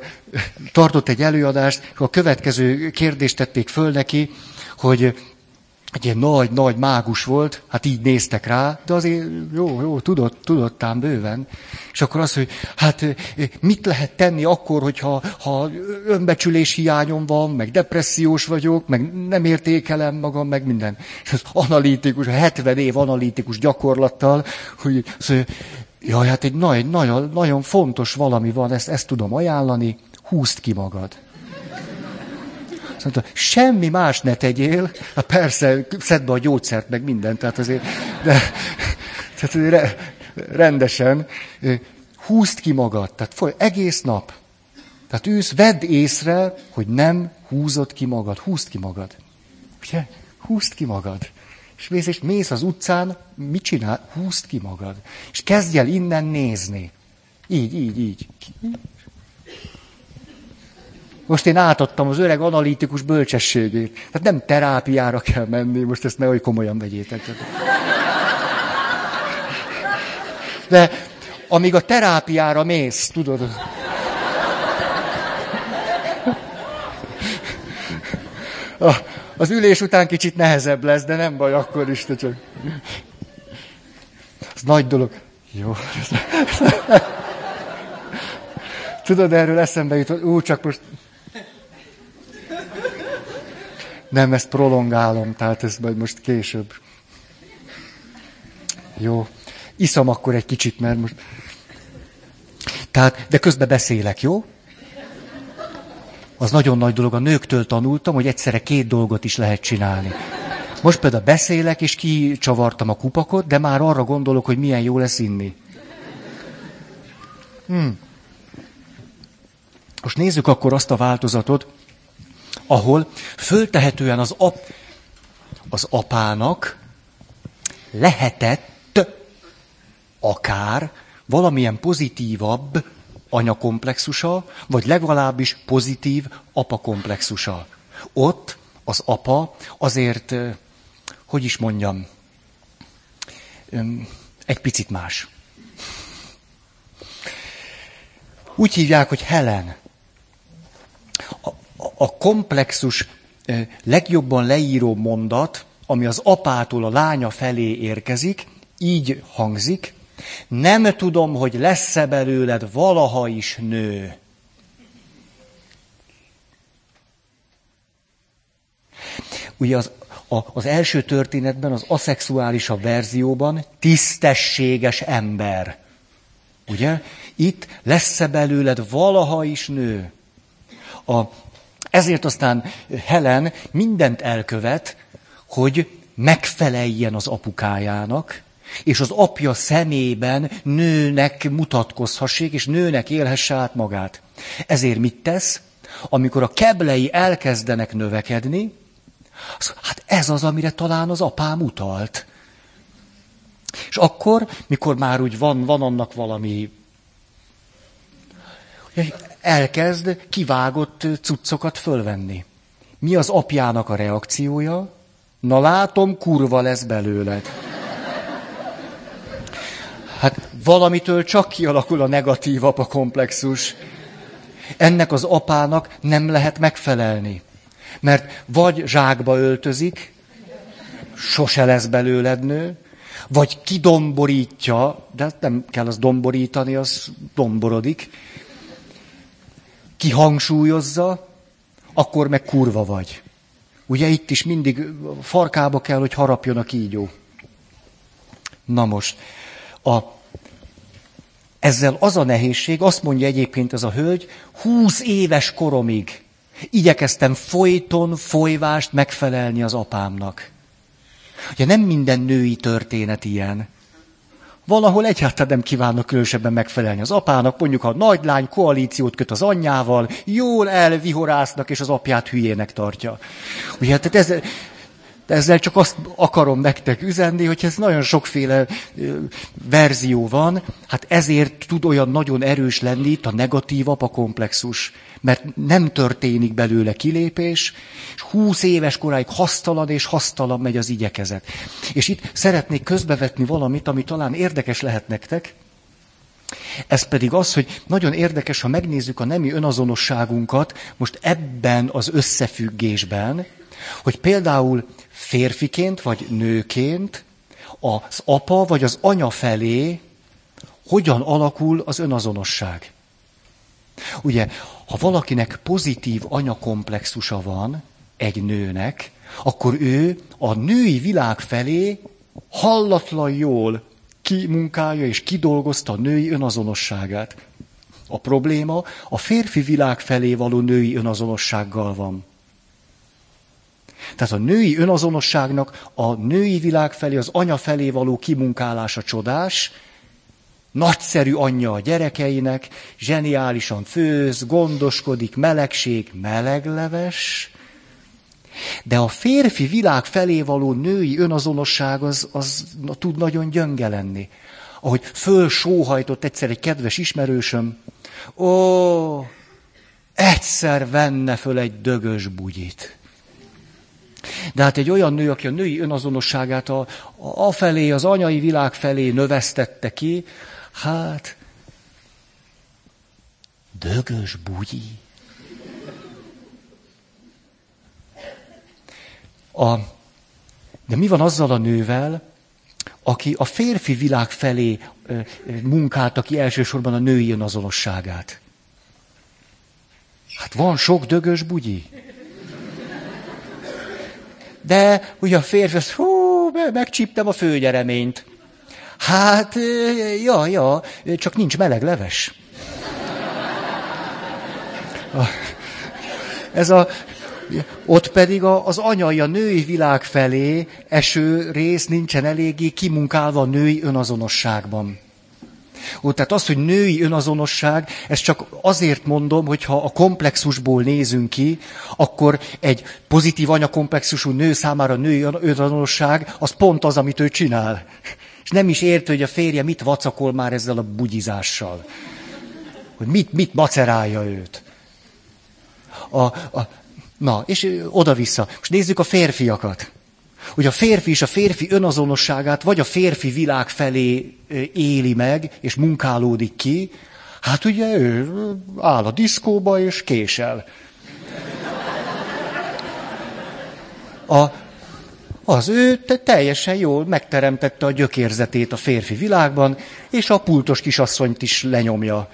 tartott egy előadást, és a következő kérdést tették föl neki, hogy egy ilyen nagy-nagy mágus volt, hát így néztek rá, de azért jó, jó, tudott, tudottám bőven. És akkor az, hogy hát mit lehet tenni akkor, hogyha ha önbecsülés hiányom van, meg depressziós vagyok, meg nem értékelem magam, meg minden. És az analitikus, 70 év analitikus gyakorlattal, hogy az, jaj, hát egy nagy, nagyon, nagyon fontos valami van, ezt, ezt tudom ajánlani, húzd ki magad. Azt mondta, semmi más ne tegyél, hát persze, szedd be a gyógyszert, meg mindent, tehát azért, de, tehát azért rendesen, húzd ki magad, tehát foly, egész nap. Tehát ősz, vedd észre, hogy nem húzod ki magad, húzd ki magad. Ugye? Húzd ki magad. És mész, és mész az utcán, mit csinál? Húzd ki magad. És kezdj el innen nézni. Így, így, így. Most én átadtam az öreg analitikus bölcsességét. Tehát nem terápiára kell menni, most ezt nehogy komolyan vegyétek. De amíg a terápiára mész, tudod. Az ülés után kicsit nehezebb lesz, de nem baj, akkor is, te csak... Ez nagy dolog. Jó. Tudod, erről eszembe jutott, ú, csak most Nem, ezt prolongálom, tehát ez majd most később. Jó. Iszom akkor egy kicsit, mert most... Tehát, de közben beszélek, jó? Az nagyon nagy dolog. A nőktől tanultam, hogy egyszerre két dolgot is lehet csinálni. Most például beszélek, és kicsavartam a kupakot, de már arra gondolok, hogy milyen jó lesz inni. Hmm. Most nézzük akkor azt a változatot, ahol föltehetően az, ap, az apának lehetett akár valamilyen pozitívabb anyakomplexusa, vagy legalábbis pozitív apakomplexusa. Ott az apa azért, hogy is mondjam, egy picit más. Úgy hívják, hogy Helen. A, a komplexus legjobban leíró mondat, ami az apától a lánya felé érkezik, így hangzik, nem tudom, hogy lesz-e belőled valaha is nő. Ugye az, a, az első történetben, az aszexuálisabb verzióban tisztességes ember. Ugye? Itt lesz-e belőled valaha is nő. A, ezért aztán Helen mindent elkövet, hogy megfeleljen az apukájának, és az apja szemében nőnek mutatkozhassék, és nőnek élhesse át magát. Ezért mit tesz? Amikor a keblei elkezdenek növekedni, az, hát ez az, amire talán az apám utalt. És akkor, mikor már úgy van, van annak valami, elkezd kivágott cuccokat fölvenni. Mi az apjának a reakciója? Na látom, kurva lesz belőled. Hát valamitől csak kialakul a negatív apa komplexus. Ennek az apának nem lehet megfelelni. Mert vagy zsákba öltözik, sose lesz belőled nő, vagy kidomborítja, de hát nem kell az domborítani, az domborodik, kihangsúlyozza, akkor meg kurva vagy. Ugye itt is mindig farkába kell, hogy harapjon a kígyó. Na most, a, ezzel az a nehézség, azt mondja egyébként ez a hölgy, húsz éves koromig igyekeztem folyton, folyvást megfelelni az apámnak. Ugye nem minden női történet ilyen. Valahol egyáltalán nem kívánnak különösebben megfelelni az apának, mondjuk ha a nagylány koalíciót köt az anyjával, jól elvihorásznak, és az apját hülyének tartja. Ugye, tehát ez, de ezzel csak azt akarom nektek üzenni, hogy ez nagyon sokféle verzió van, hát ezért tud olyan nagyon erős lenni itt a negatív apakomplexus, mert nem történik belőle kilépés, és húsz éves koráig hasztalan és hasztalan megy az igyekezet. És itt szeretnék közbevetni valamit, ami talán érdekes lehet nektek, ez pedig az, hogy nagyon érdekes, ha megnézzük a nemi önazonosságunkat most ebben az összefüggésben, hogy például férfiként vagy nőként az apa vagy az anya felé hogyan alakul az önazonosság. Ugye, ha valakinek pozitív anyakomplexusa van, egy nőnek, akkor ő a női világ felé hallatlan jól kimunkálja és kidolgozta a női önazonosságát. A probléma a férfi világ felé való női önazonossággal van. Tehát a női önazonosságnak a női világ felé, az anya felé való kimunkálása csodás, nagyszerű anyja a gyerekeinek, zseniálisan főz, gondoskodik, melegség, melegleves, de a férfi világ felé való női önazonosság az, az tud nagyon gyönge lenni. Ahogy fölsóhajtott egyszer egy kedves ismerősöm, ó, egyszer venne föl egy dögös bugyit. De hát egy olyan nő, aki a női önazonosságát a, a felé, az anyai világ felé növesztette ki, hát dögös bugyi. A, de mi van azzal a nővel, aki a férfi világ felé munkálta ki elsősorban a női önazonosságát? Hát van sok dögös bugyi. De ugye a férfi az, hú, megcsíptem a főgyereményt. Hát, ja, ja, csak nincs meleg leves. Ez a, ott pedig az anyai, a női világ felé eső rész nincsen eléggé kimunkálva a női önazonosságban. Ó, tehát az, hogy női önazonosság, ez csak azért mondom, hogy ha a komplexusból nézünk ki, akkor egy pozitív anyakomplexusú nő számára női önazonosság, az pont az, amit ő csinál. És nem is értő, hogy a férje mit vacakol már ezzel a bugyizással. hogy mit, mit macerálja őt. A, a, na, és oda-vissza. Most nézzük a férfiakat. Hogy a férfi is a férfi önazonosságát vagy a férfi világ felé éli meg, és munkálódik ki, hát ugye ő áll a diszkóba és késel. A, az ő te teljesen jól megteremtette a gyökérzetét a férfi világban, és a pultos kisasszonyt is lenyomja.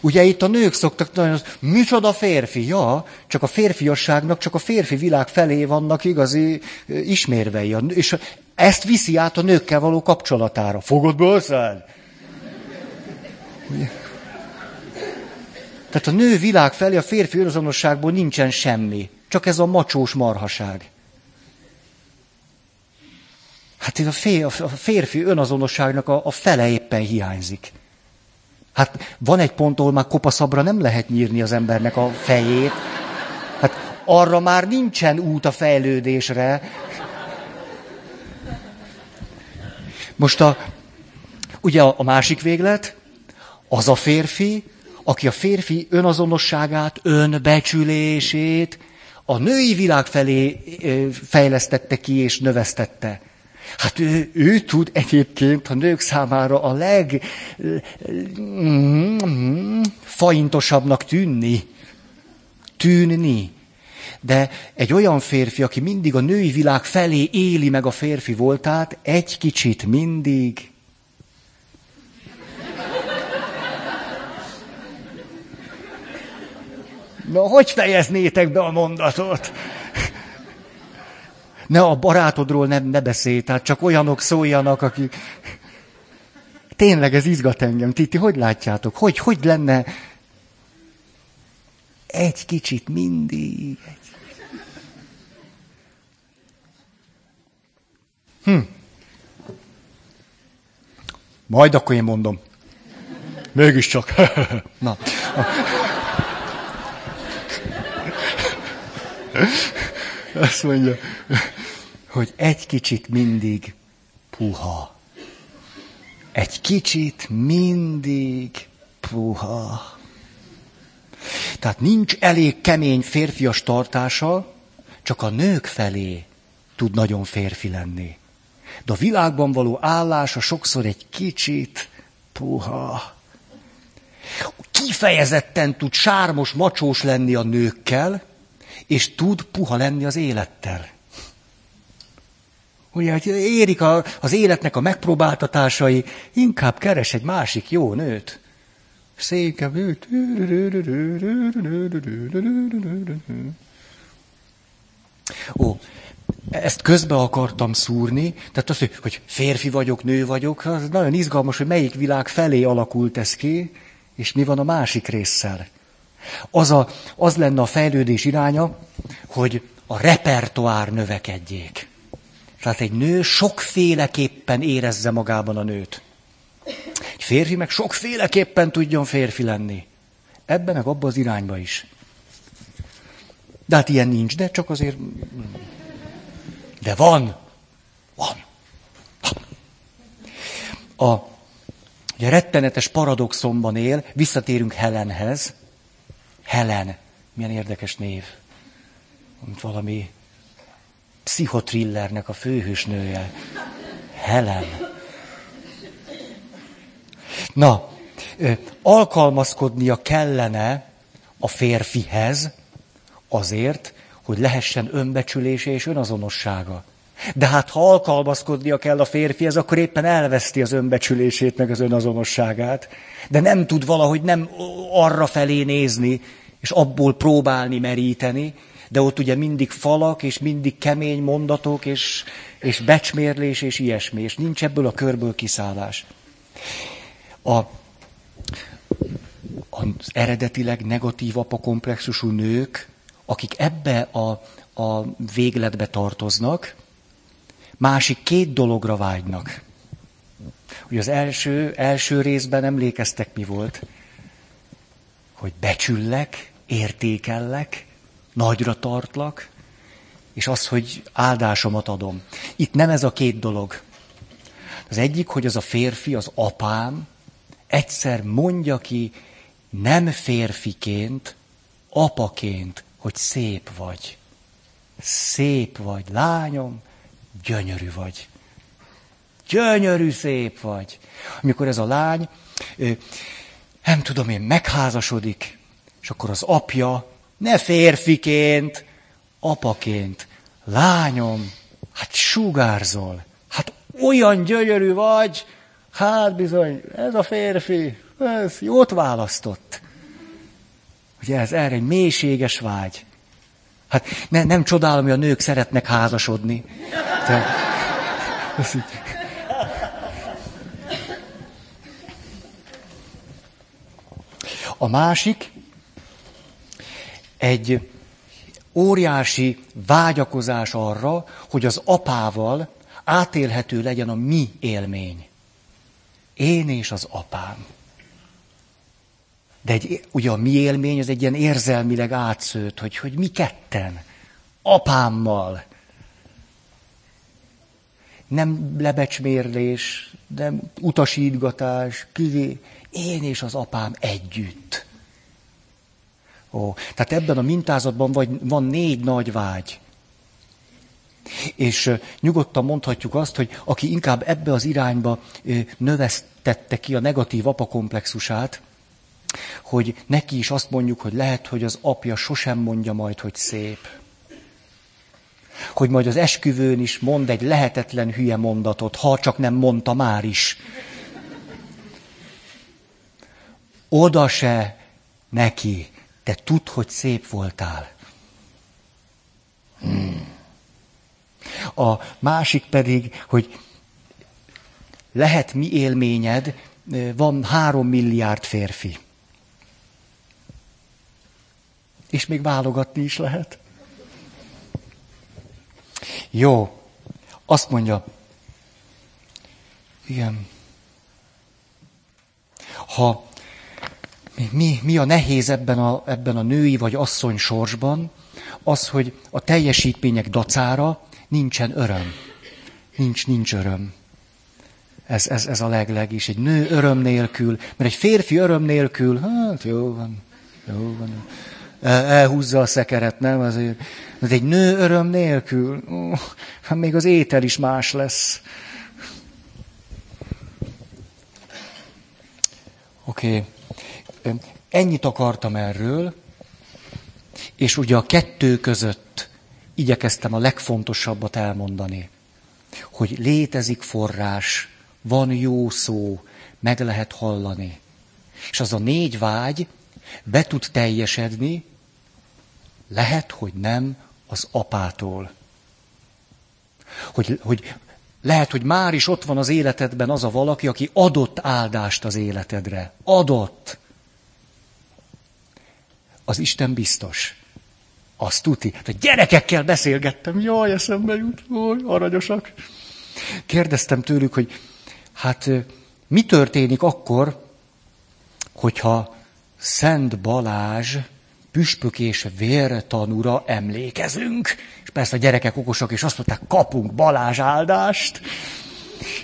Ugye itt a nők szoktak nagyon, micsoda férfi? Ja, csak a férfiasságnak, csak a férfi világ felé vannak igazi ismérvei. És ezt viszi át a nőkkel való kapcsolatára. Fogod be összed? Tehát a nő világ felé a férfi önazonosságból nincsen semmi. Csak ez a macsós marhaság. Hát ez a férfi önazonosságnak a fele éppen hiányzik. Hát van egy pont, ahol már kopaszabra nem lehet nyírni az embernek a fejét. Hát arra már nincsen út a fejlődésre. Most a, ugye a másik véglet, az a férfi, aki a férfi önazonosságát, önbecsülését a női világ felé fejlesztette ki és növesztette. Hát ő, ő tud egyébként a nők számára a leg faintosabbnak tűnni. Tűnni. De egy olyan férfi, aki mindig a női világ felé éli meg a férfi voltát, egy kicsit mindig Na, hogy fejeznétek be a mondatot? Ne a barátodról ne, ne beszélj, tehát csak olyanok szóljanak, akik... Tényleg ez izgat engem. Ti, ti hogy látjátok? Hogy, hogy lenne egy kicsit mindig? Egy... Hm. Majd akkor én mondom. Mégiscsak. Na. Azt mondja, hogy egy kicsit mindig puha. Egy kicsit mindig puha. Tehát nincs elég kemény férfias tartása, csak a nők felé tud nagyon férfi lenni. De a világban való állása sokszor egy kicsit puha. Kifejezetten tud sármos, macsós lenni a nőkkel, és tud puha lenni az élettel. Ugye, hogy érik a, az életnek a megpróbáltatásai, inkább keres egy másik jó nőt. Székebb nőt. Ó, ezt közbe akartam szúrni, tehát az, hogy férfi vagyok, nő vagyok, az nagyon izgalmas, hogy melyik világ felé alakult ez ki, és mi van a másik résszel. Az, a, az lenne a fejlődés iránya, hogy a repertoár növekedjék. Tehát egy nő sokféleképpen érezze magában a nőt. Egy férfi meg sokféleképpen tudjon férfi lenni. Ebben meg abban az irányba is. De hát ilyen nincs, de csak azért... De van. Van. A, ugye rettenetes paradoxonban él, visszatérünk Helenhez, Helen. Milyen érdekes név. Mint valami pszichotrillernek a főhősnője. Helen. Na, alkalmazkodnia kellene a férfihez azért, hogy lehessen önbecsülése és önazonossága. De hát ha alkalmazkodnia kell a férfihez, akkor éppen elveszti az önbecsülését, meg az önazonosságát. De nem tud valahogy nem arra felé nézni, és abból próbálni meríteni, de ott ugye mindig falak, és mindig kemény mondatok, és, és becsmérlés, és ilyesmi, és nincs ebből a körből kiszállás. A, az eredetileg negatív apakomplexusú nők, akik ebbe a, a végletbe tartoznak, másik két dologra vágynak. Ugye az első, első részben emlékeztek, mi volt? Hogy becsüllek, értékellek, nagyra tartlak, és az, hogy áldásomat adom. Itt nem ez a két dolog. Az egyik, hogy az a férfi, az apám, egyszer mondja ki nem férfiként, apaként, hogy szép vagy. Szép vagy, lányom, gyönyörű vagy. Gyönyörű szép vagy. Amikor ez a lány, nem tudom én, megházasodik, és akkor az apja, ne férfiként, apaként, lányom, hát sugárzol, hát olyan gyönyörű vagy, hát bizony, ez a férfi, ez jót választott. Ugye ez erre egy mélységes vágy. Hát ne, nem csodálom, hogy a nők szeretnek házasodni. De, A másik egy óriási vágyakozás arra, hogy az apával átélhető legyen a mi élmény. Én és az apám. De egy, ugye a mi élmény az egy ilyen érzelmileg átszőtt, hogy, hogy mi ketten, apámmal. Nem lebecsmérlés, nem utasítgatás, kivé, én és az apám együtt. Ó, tehát ebben a mintázatban vagy, van négy nagy vágy. És nyugodtan mondhatjuk azt, hogy aki inkább ebbe az irányba növesztette ki a negatív apakomplexusát, hogy neki is azt mondjuk, hogy lehet, hogy az apja sosem mondja majd, hogy szép. Hogy majd az esküvőn is mond egy lehetetlen hülye mondatot, ha csak nem mondta már is. Oda se neki, te tudd, hogy szép voltál. Hmm. A másik pedig, hogy lehet mi élményed, van három milliárd férfi. És még válogatni is lehet. Jó. Azt mondja, igen. Ha mi, mi a nehéz ebben a, ebben a női vagy asszony sorsban, az, hogy a teljesítmények dacára nincsen öröm. Nincs, nincs öröm. Ez, ez, ez a legleg is. Egy nő öröm nélkül, mert egy férfi öröm nélkül, hát jó van, jó van. El, elhúzza a szekeret, nem? Azért. De egy nő öröm nélkül, oh, hát még az étel is más lesz. Oké. Okay. Ennyit akartam erről, és ugye a kettő között igyekeztem a legfontosabbat elmondani, hogy létezik forrás, van jó szó, meg lehet hallani. És az a négy vágy be tud teljesedni, lehet, hogy nem az apától. Hogy, hogy lehet, hogy már is ott van az életedben az a valaki, aki adott áldást az életedre. Adott. Az Isten biztos. Azt tuti. A gyerekekkel beszélgettem. Jaj, eszembe jut. Jaj, aranyosak. Kérdeztem tőlük, hogy hát mi történik akkor, hogyha Szent Balázs püspök és vértanúra emlékezünk. És persze a gyerekek okosak, és azt mondták, kapunk Balázs áldást.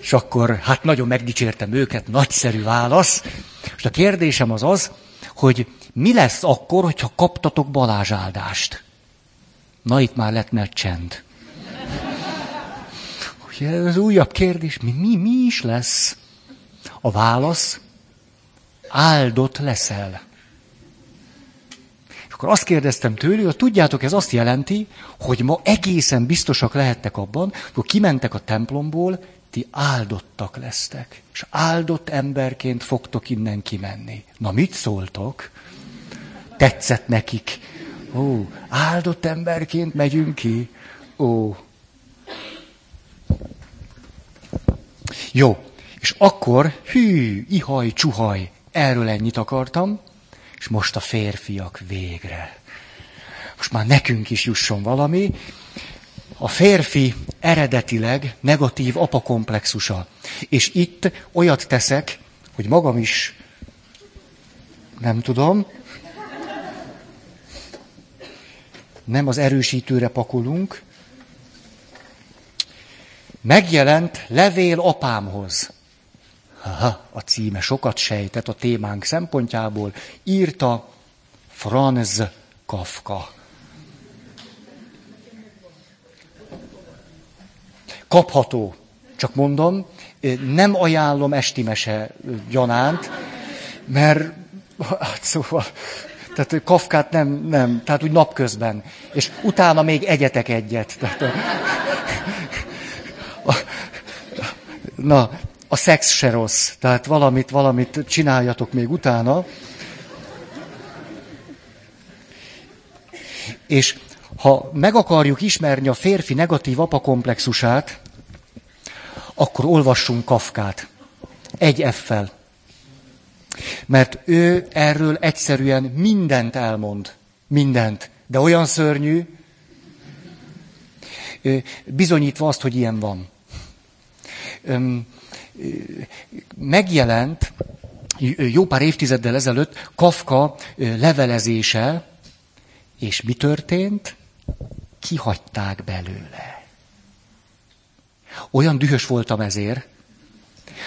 És akkor hát nagyon megdicsértem őket, nagyszerű válasz. És a kérdésem az az, hogy mi lesz akkor, hogyha kaptatok Balázs áldást? Na itt már lett nagy csend. Ugye ez újabb kérdés, mi, mi, mi is lesz? A válasz, áldott leszel. Akkor azt kérdeztem tőlük, hogy tudjátok, ez azt jelenti, hogy ma egészen biztosak lehettek abban, hogy kimentek a templomból, ti áldottak lesztek. És áldott emberként fogtok innen kimenni. Na mit szóltok? Tetszett nekik. Ó, áldott emberként megyünk ki. Ó. Jó, és akkor, hű, ihaj, csuhaj, erről ennyit akartam, és most a férfiak végre. Most már nekünk is jusson valami. A férfi eredetileg negatív apakomplexusa. És itt olyat teszek, hogy magam is nem tudom, nem az erősítőre pakolunk, megjelent levél apámhoz. Aha, a címe sokat sejtett a témánk szempontjából. Írta Franz Kafka. Kapható, csak mondom, nem ajánlom esti mese gyanánt, mert hát szóval, tehát Kafkát nem, nem, tehát úgy napközben. És utána még egyetek egyet. Tehát, na, a szex se rossz, tehát valamit, valamit csináljatok még utána. És ha meg akarjuk ismerni a férfi negatív apakomplexusát, akkor olvassunk Kafkát. Egy F-fel. Mert ő erről egyszerűen mindent elmond. Mindent. De olyan szörnyű, bizonyítva azt, hogy ilyen van. Megjelent jó pár évtizeddel ezelőtt Kafka levelezése, és mi történt? Kihagyták belőle. Olyan dühös voltam ezért,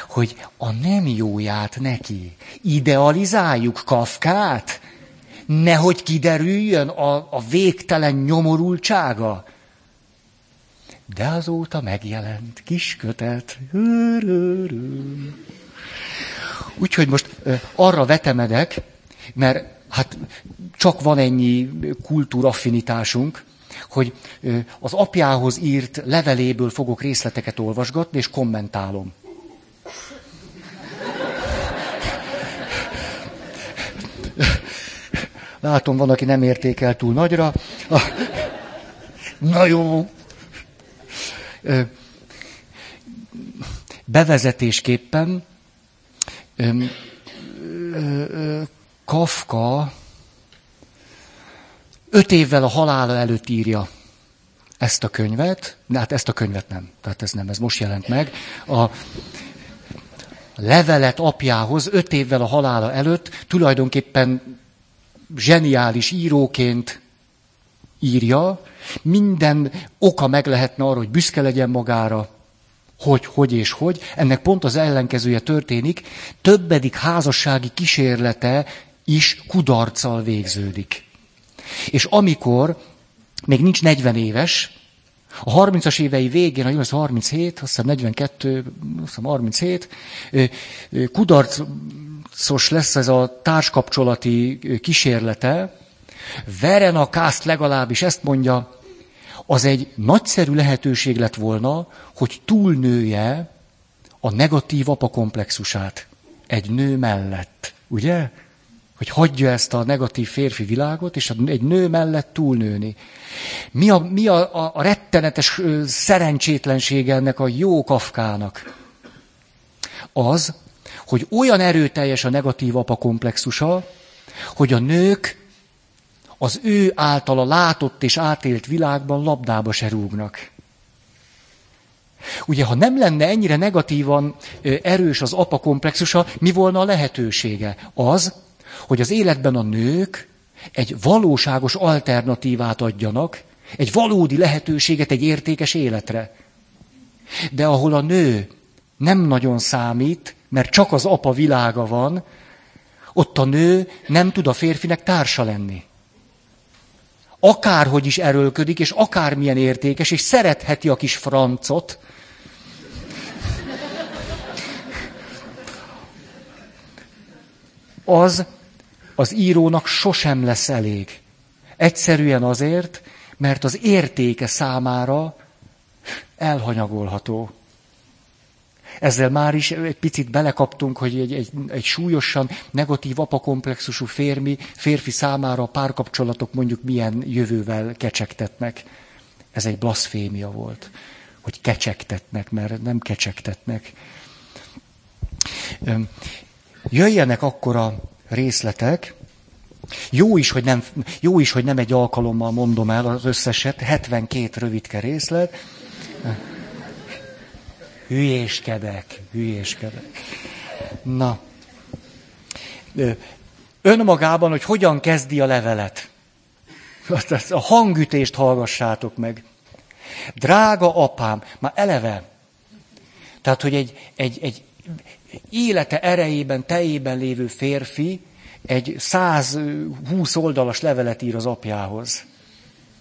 hogy a nem jóját neki. Idealizáljuk Kafkát? Nehogy kiderüljön a, a végtelen nyomorultsága. De azóta megjelent kis kötet. Úgyhogy most arra vetemedek, mert hát csak van ennyi kultúraffinitásunk, hogy az apjához írt leveléből fogok részleteket olvasgatni, és kommentálom. Látom, van, aki nem értékel túl nagyra. Na jó. Bevezetésképpen Kafka öt évvel a halála előtt írja ezt a könyvet, de hát ezt a könyvet nem, tehát ez nem, ez most jelent meg. A levelet apjához öt évvel a halála előtt tulajdonképpen zseniális íróként írja, minden oka meg lehetne arra, hogy büszke legyen magára, hogy, hogy és hogy. Ennek pont az ellenkezője történik, többedik házassági kísérlete is kudarccal végződik. És amikor még nincs 40 éves, a 30-as évei végén, a 37, azt hiszem 42, azt hiszem 37, kudarcos lesz ez a társkapcsolati kísérlete. Verena Kászt legalábbis ezt mondja, az egy nagyszerű lehetőség lett volna, hogy túlnője a negatív apakomplexusát egy nő mellett. Ugye? hogy hagyja ezt a negatív férfi világot, és egy nő mellett túlnőni. Mi a, mi a, a, a rettenetes szerencsétlensége ennek a jó kafkának? Az, hogy olyan erőteljes a negatív apa komplexusa, hogy a nők az ő általa látott és átélt világban labdába se rúgnak. Ugye, ha nem lenne ennyire negatívan erős az apa komplexusa, mi volna a lehetősége? Az, hogy az életben a nők egy valóságos alternatívát adjanak, egy valódi lehetőséget egy értékes életre. De ahol a nő nem nagyon számít, mert csak az apa világa van, ott a nő nem tud a férfinek társa lenni. Akárhogy is erőlködik, és akármilyen értékes, és szeretheti a kis francot, az az írónak sosem lesz elég. Egyszerűen azért, mert az értéke számára elhanyagolható. Ezzel már is egy picit belekaptunk, hogy egy, egy, egy súlyosan negatív apakomplexusú férmi, férfi számára a párkapcsolatok mondjuk milyen jövővel kecsegtetnek. Ez egy blaszfémia volt, hogy kecsegtetnek, mert nem kecsegtetnek. Jöjjenek akkor a részletek. Jó is, hogy nem, jó is, hogy nem egy alkalommal mondom el az összeset, 72 rövidke részlet. Hülyéskedek, hülyéskedek. Na, önmagában, hogy hogyan kezdi a levelet. A hangütést hallgassátok meg. Drága apám, már eleve. Tehát, hogy egy, egy, egy élete erejében, tejében lévő férfi egy 120 oldalas levelet ír az apjához.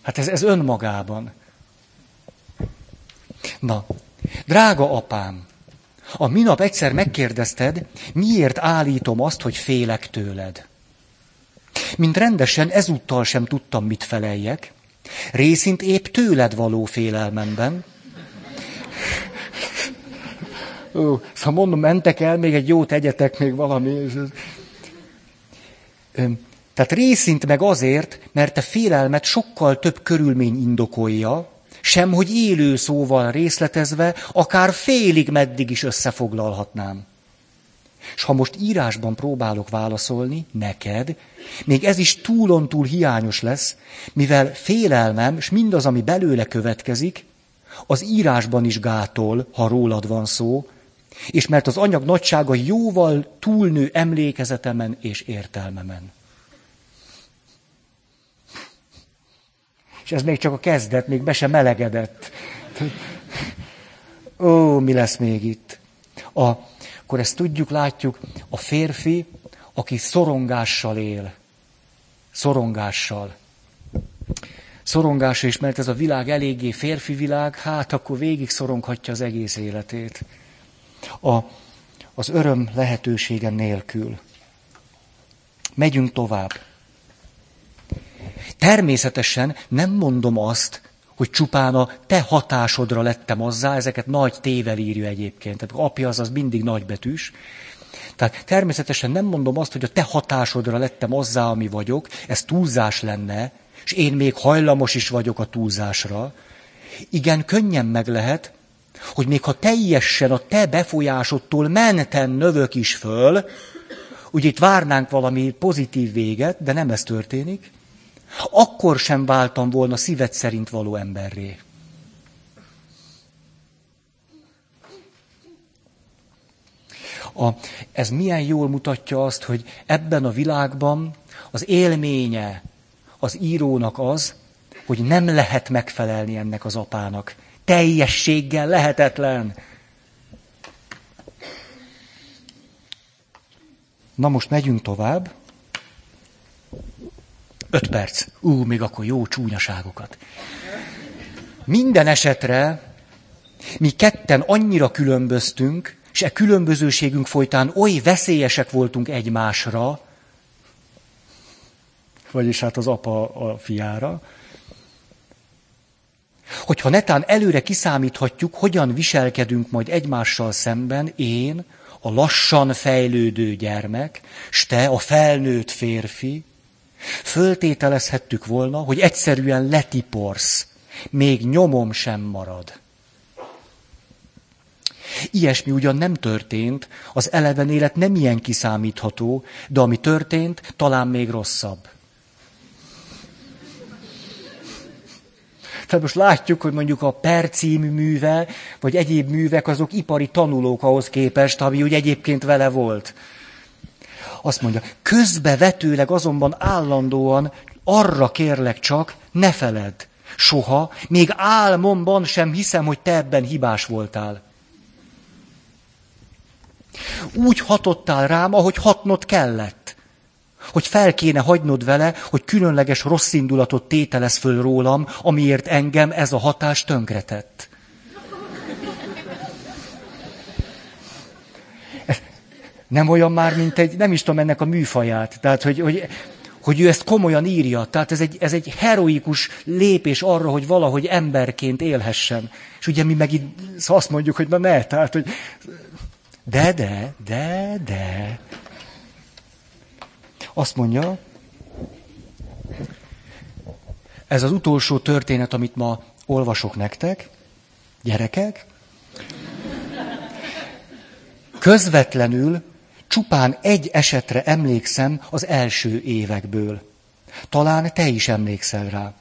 Hát ez, ez önmagában. Na, drága apám, a minap egyszer megkérdezted, miért állítom azt, hogy félek tőled. Mint rendesen ezúttal sem tudtam, mit feleljek, részint épp tőled való félelmemben. Ó, szóval mondom, mentek el, még egy jót egyetek, még valami. Tehát részint meg azért, mert a félelmet sokkal több körülmény indokolja, sem hogy élő szóval részletezve, akár félig meddig is összefoglalhatnám. És ha most írásban próbálok válaszolni, neked, még ez is túlon túl hiányos lesz, mivel félelmem, és mindaz, ami belőle következik, az írásban is gátol, ha rólad van szó, és mert az anyag nagysága jóval túlnő emlékezetemen és értelmemen. És ez még csak a kezdet, még be sem melegedett. Ó, mi lesz még itt? A, akkor ezt tudjuk, látjuk, a férfi, aki szorongással él. Szorongással. Szorongás is, mert ez a világ eléggé férfi világ, hát akkor végig szoronghatja az egész életét. A, az öröm lehetősége nélkül. Megyünk tovább. Természetesen nem mondom azt, hogy csupán a te hatásodra lettem azzá, ezeket nagy tével írja egyébként. Tehát apja az az mindig nagybetűs. Tehát természetesen nem mondom azt, hogy a te hatásodra lettem azzá, ami vagyok, ez túlzás lenne, és én még hajlamos is vagyok a túlzásra. Igen, könnyen meg lehet, hogy még ha teljesen a te befolyásodtól menten növök is föl, ugye itt várnánk valami pozitív véget, de nem ez történik, akkor sem váltam volna szíved szerint való emberré. A, ez milyen jól mutatja azt, hogy ebben a világban az élménye az írónak az, hogy nem lehet megfelelni ennek az apának. Teljességgel lehetetlen. Na most megyünk tovább. Öt perc. Ú, még akkor jó csúnyaságokat. Minden esetre mi ketten annyira különböztünk, és e különbözőségünk folytán oly veszélyesek voltunk egymásra, vagyis hát az apa a fiára, hogyha netán előre kiszámíthatjuk, hogyan viselkedünk majd egymással szemben, én, a lassan fejlődő gyermek, s te, a felnőtt férfi, Föltételezhettük volna, hogy egyszerűen letiporsz, még nyomom sem marad. Ilyesmi ugyan nem történt, az eleven élet nem ilyen kiszámítható, de ami történt, talán még rosszabb. Tehát most látjuk, hogy mondjuk a Per című műve, vagy egyéb művek, azok ipari tanulók ahhoz képest, ami úgy egyébként vele volt. Azt mondja, közbevetőleg azonban állandóan arra kérlek csak, ne feledd. Soha, még álmomban sem hiszem, hogy te ebben hibás voltál. Úgy hatottál rám, ahogy hatnod kellett. Hogy fel kéne hagynod vele, hogy különleges rossz indulatot tételez föl rólam, amiért engem ez a hatás tönkretett. Nem olyan már, mint egy, nem is tudom ennek a műfaját. Tehát, hogy, hogy, hogy ő ezt komolyan írja. Tehát ez egy, ez egy heroikus lépés arra, hogy valahogy emberként élhessen. És ugye mi meg itt azt mondjuk, hogy na ne, tehát, hogy de, de, de, de. Azt mondja, ez az utolsó történet, amit ma olvasok nektek, gyerekek, közvetlenül Csupán egy esetre emlékszem az első évekből. Talán te is emlékszel rá.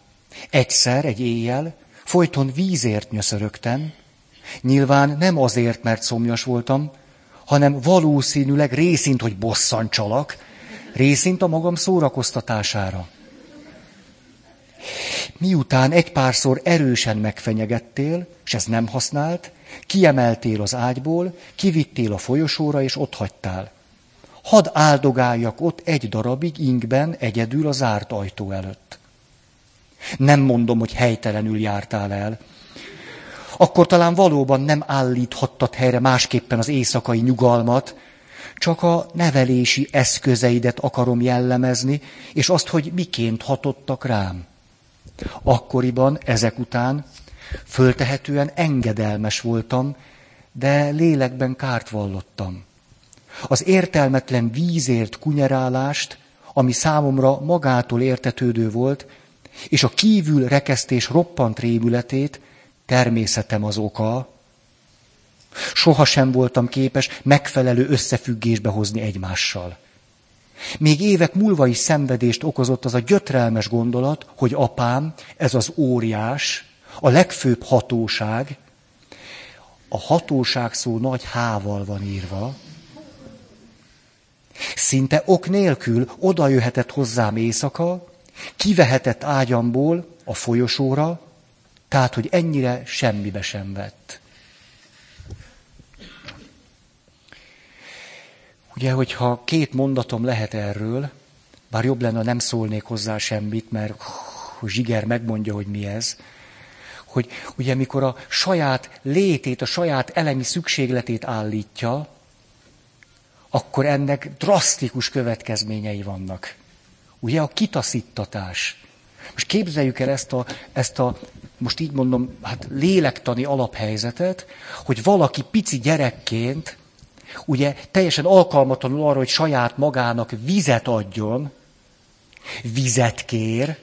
Egyszer, egy éjjel, folyton vízért nyöszörögtem. Nyilván nem azért, mert szomjas voltam, hanem valószínűleg részint, hogy bosszantsalak, részint a magam szórakoztatására. Miután egy párszor erősen megfenyegettél, és ez nem használt, Kiemeltél az ágyból, kivittél a folyosóra, és ott hagytál. Hadd áldogáljak ott egy darabig ingben egyedül a zárt ajtó előtt. Nem mondom, hogy helytelenül jártál el. Akkor talán valóban nem állíthattad helyre másképpen az éjszakai nyugalmat, csak a nevelési eszközeidet akarom jellemezni, és azt, hogy miként hatottak rám. Akkoriban, ezek után föltehetően engedelmes voltam, de lélekben kárt vallottam. Az értelmetlen vízért kunyerálást, ami számomra magától értetődő volt, és a kívül rekesztés roppant rémületét természetem az oka, Soha sem voltam képes megfelelő összefüggésbe hozni egymással. Még évek múlva is szenvedést okozott az a gyötrelmes gondolat, hogy apám, ez az óriás, a legfőbb hatóság, a hatóság szó nagy hával van írva, szinte ok nélkül oda jöhetett hozzám éjszaka, kivehetett ágyamból a folyosóra, tehát, hogy ennyire semmibe sem vett. Ugye, hogyha két mondatom lehet erről, bár jobb lenne, nem szólnék hozzá semmit, mert hú, zsiger megmondja, hogy mi ez, hogy ugye mikor a saját létét, a saját elemi szükségletét állítja, akkor ennek drasztikus következményei vannak. Ugye a kitaszítatás. Most képzeljük el ezt a, ezt a, most így mondom, hát lélektani alaphelyzetet, hogy valaki pici gyerekként ugye teljesen alkalmatlanul arra, hogy saját magának vizet adjon, vizet kér,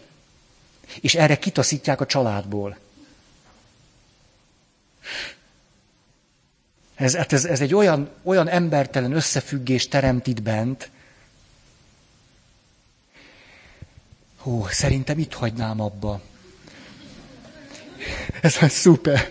és erre kitaszítják a családból. Ez, hát ez, ez egy olyan, olyan embertelen összefüggés teremt itt bent. Hú, szerintem itt hagynám abba. Ez már szuper.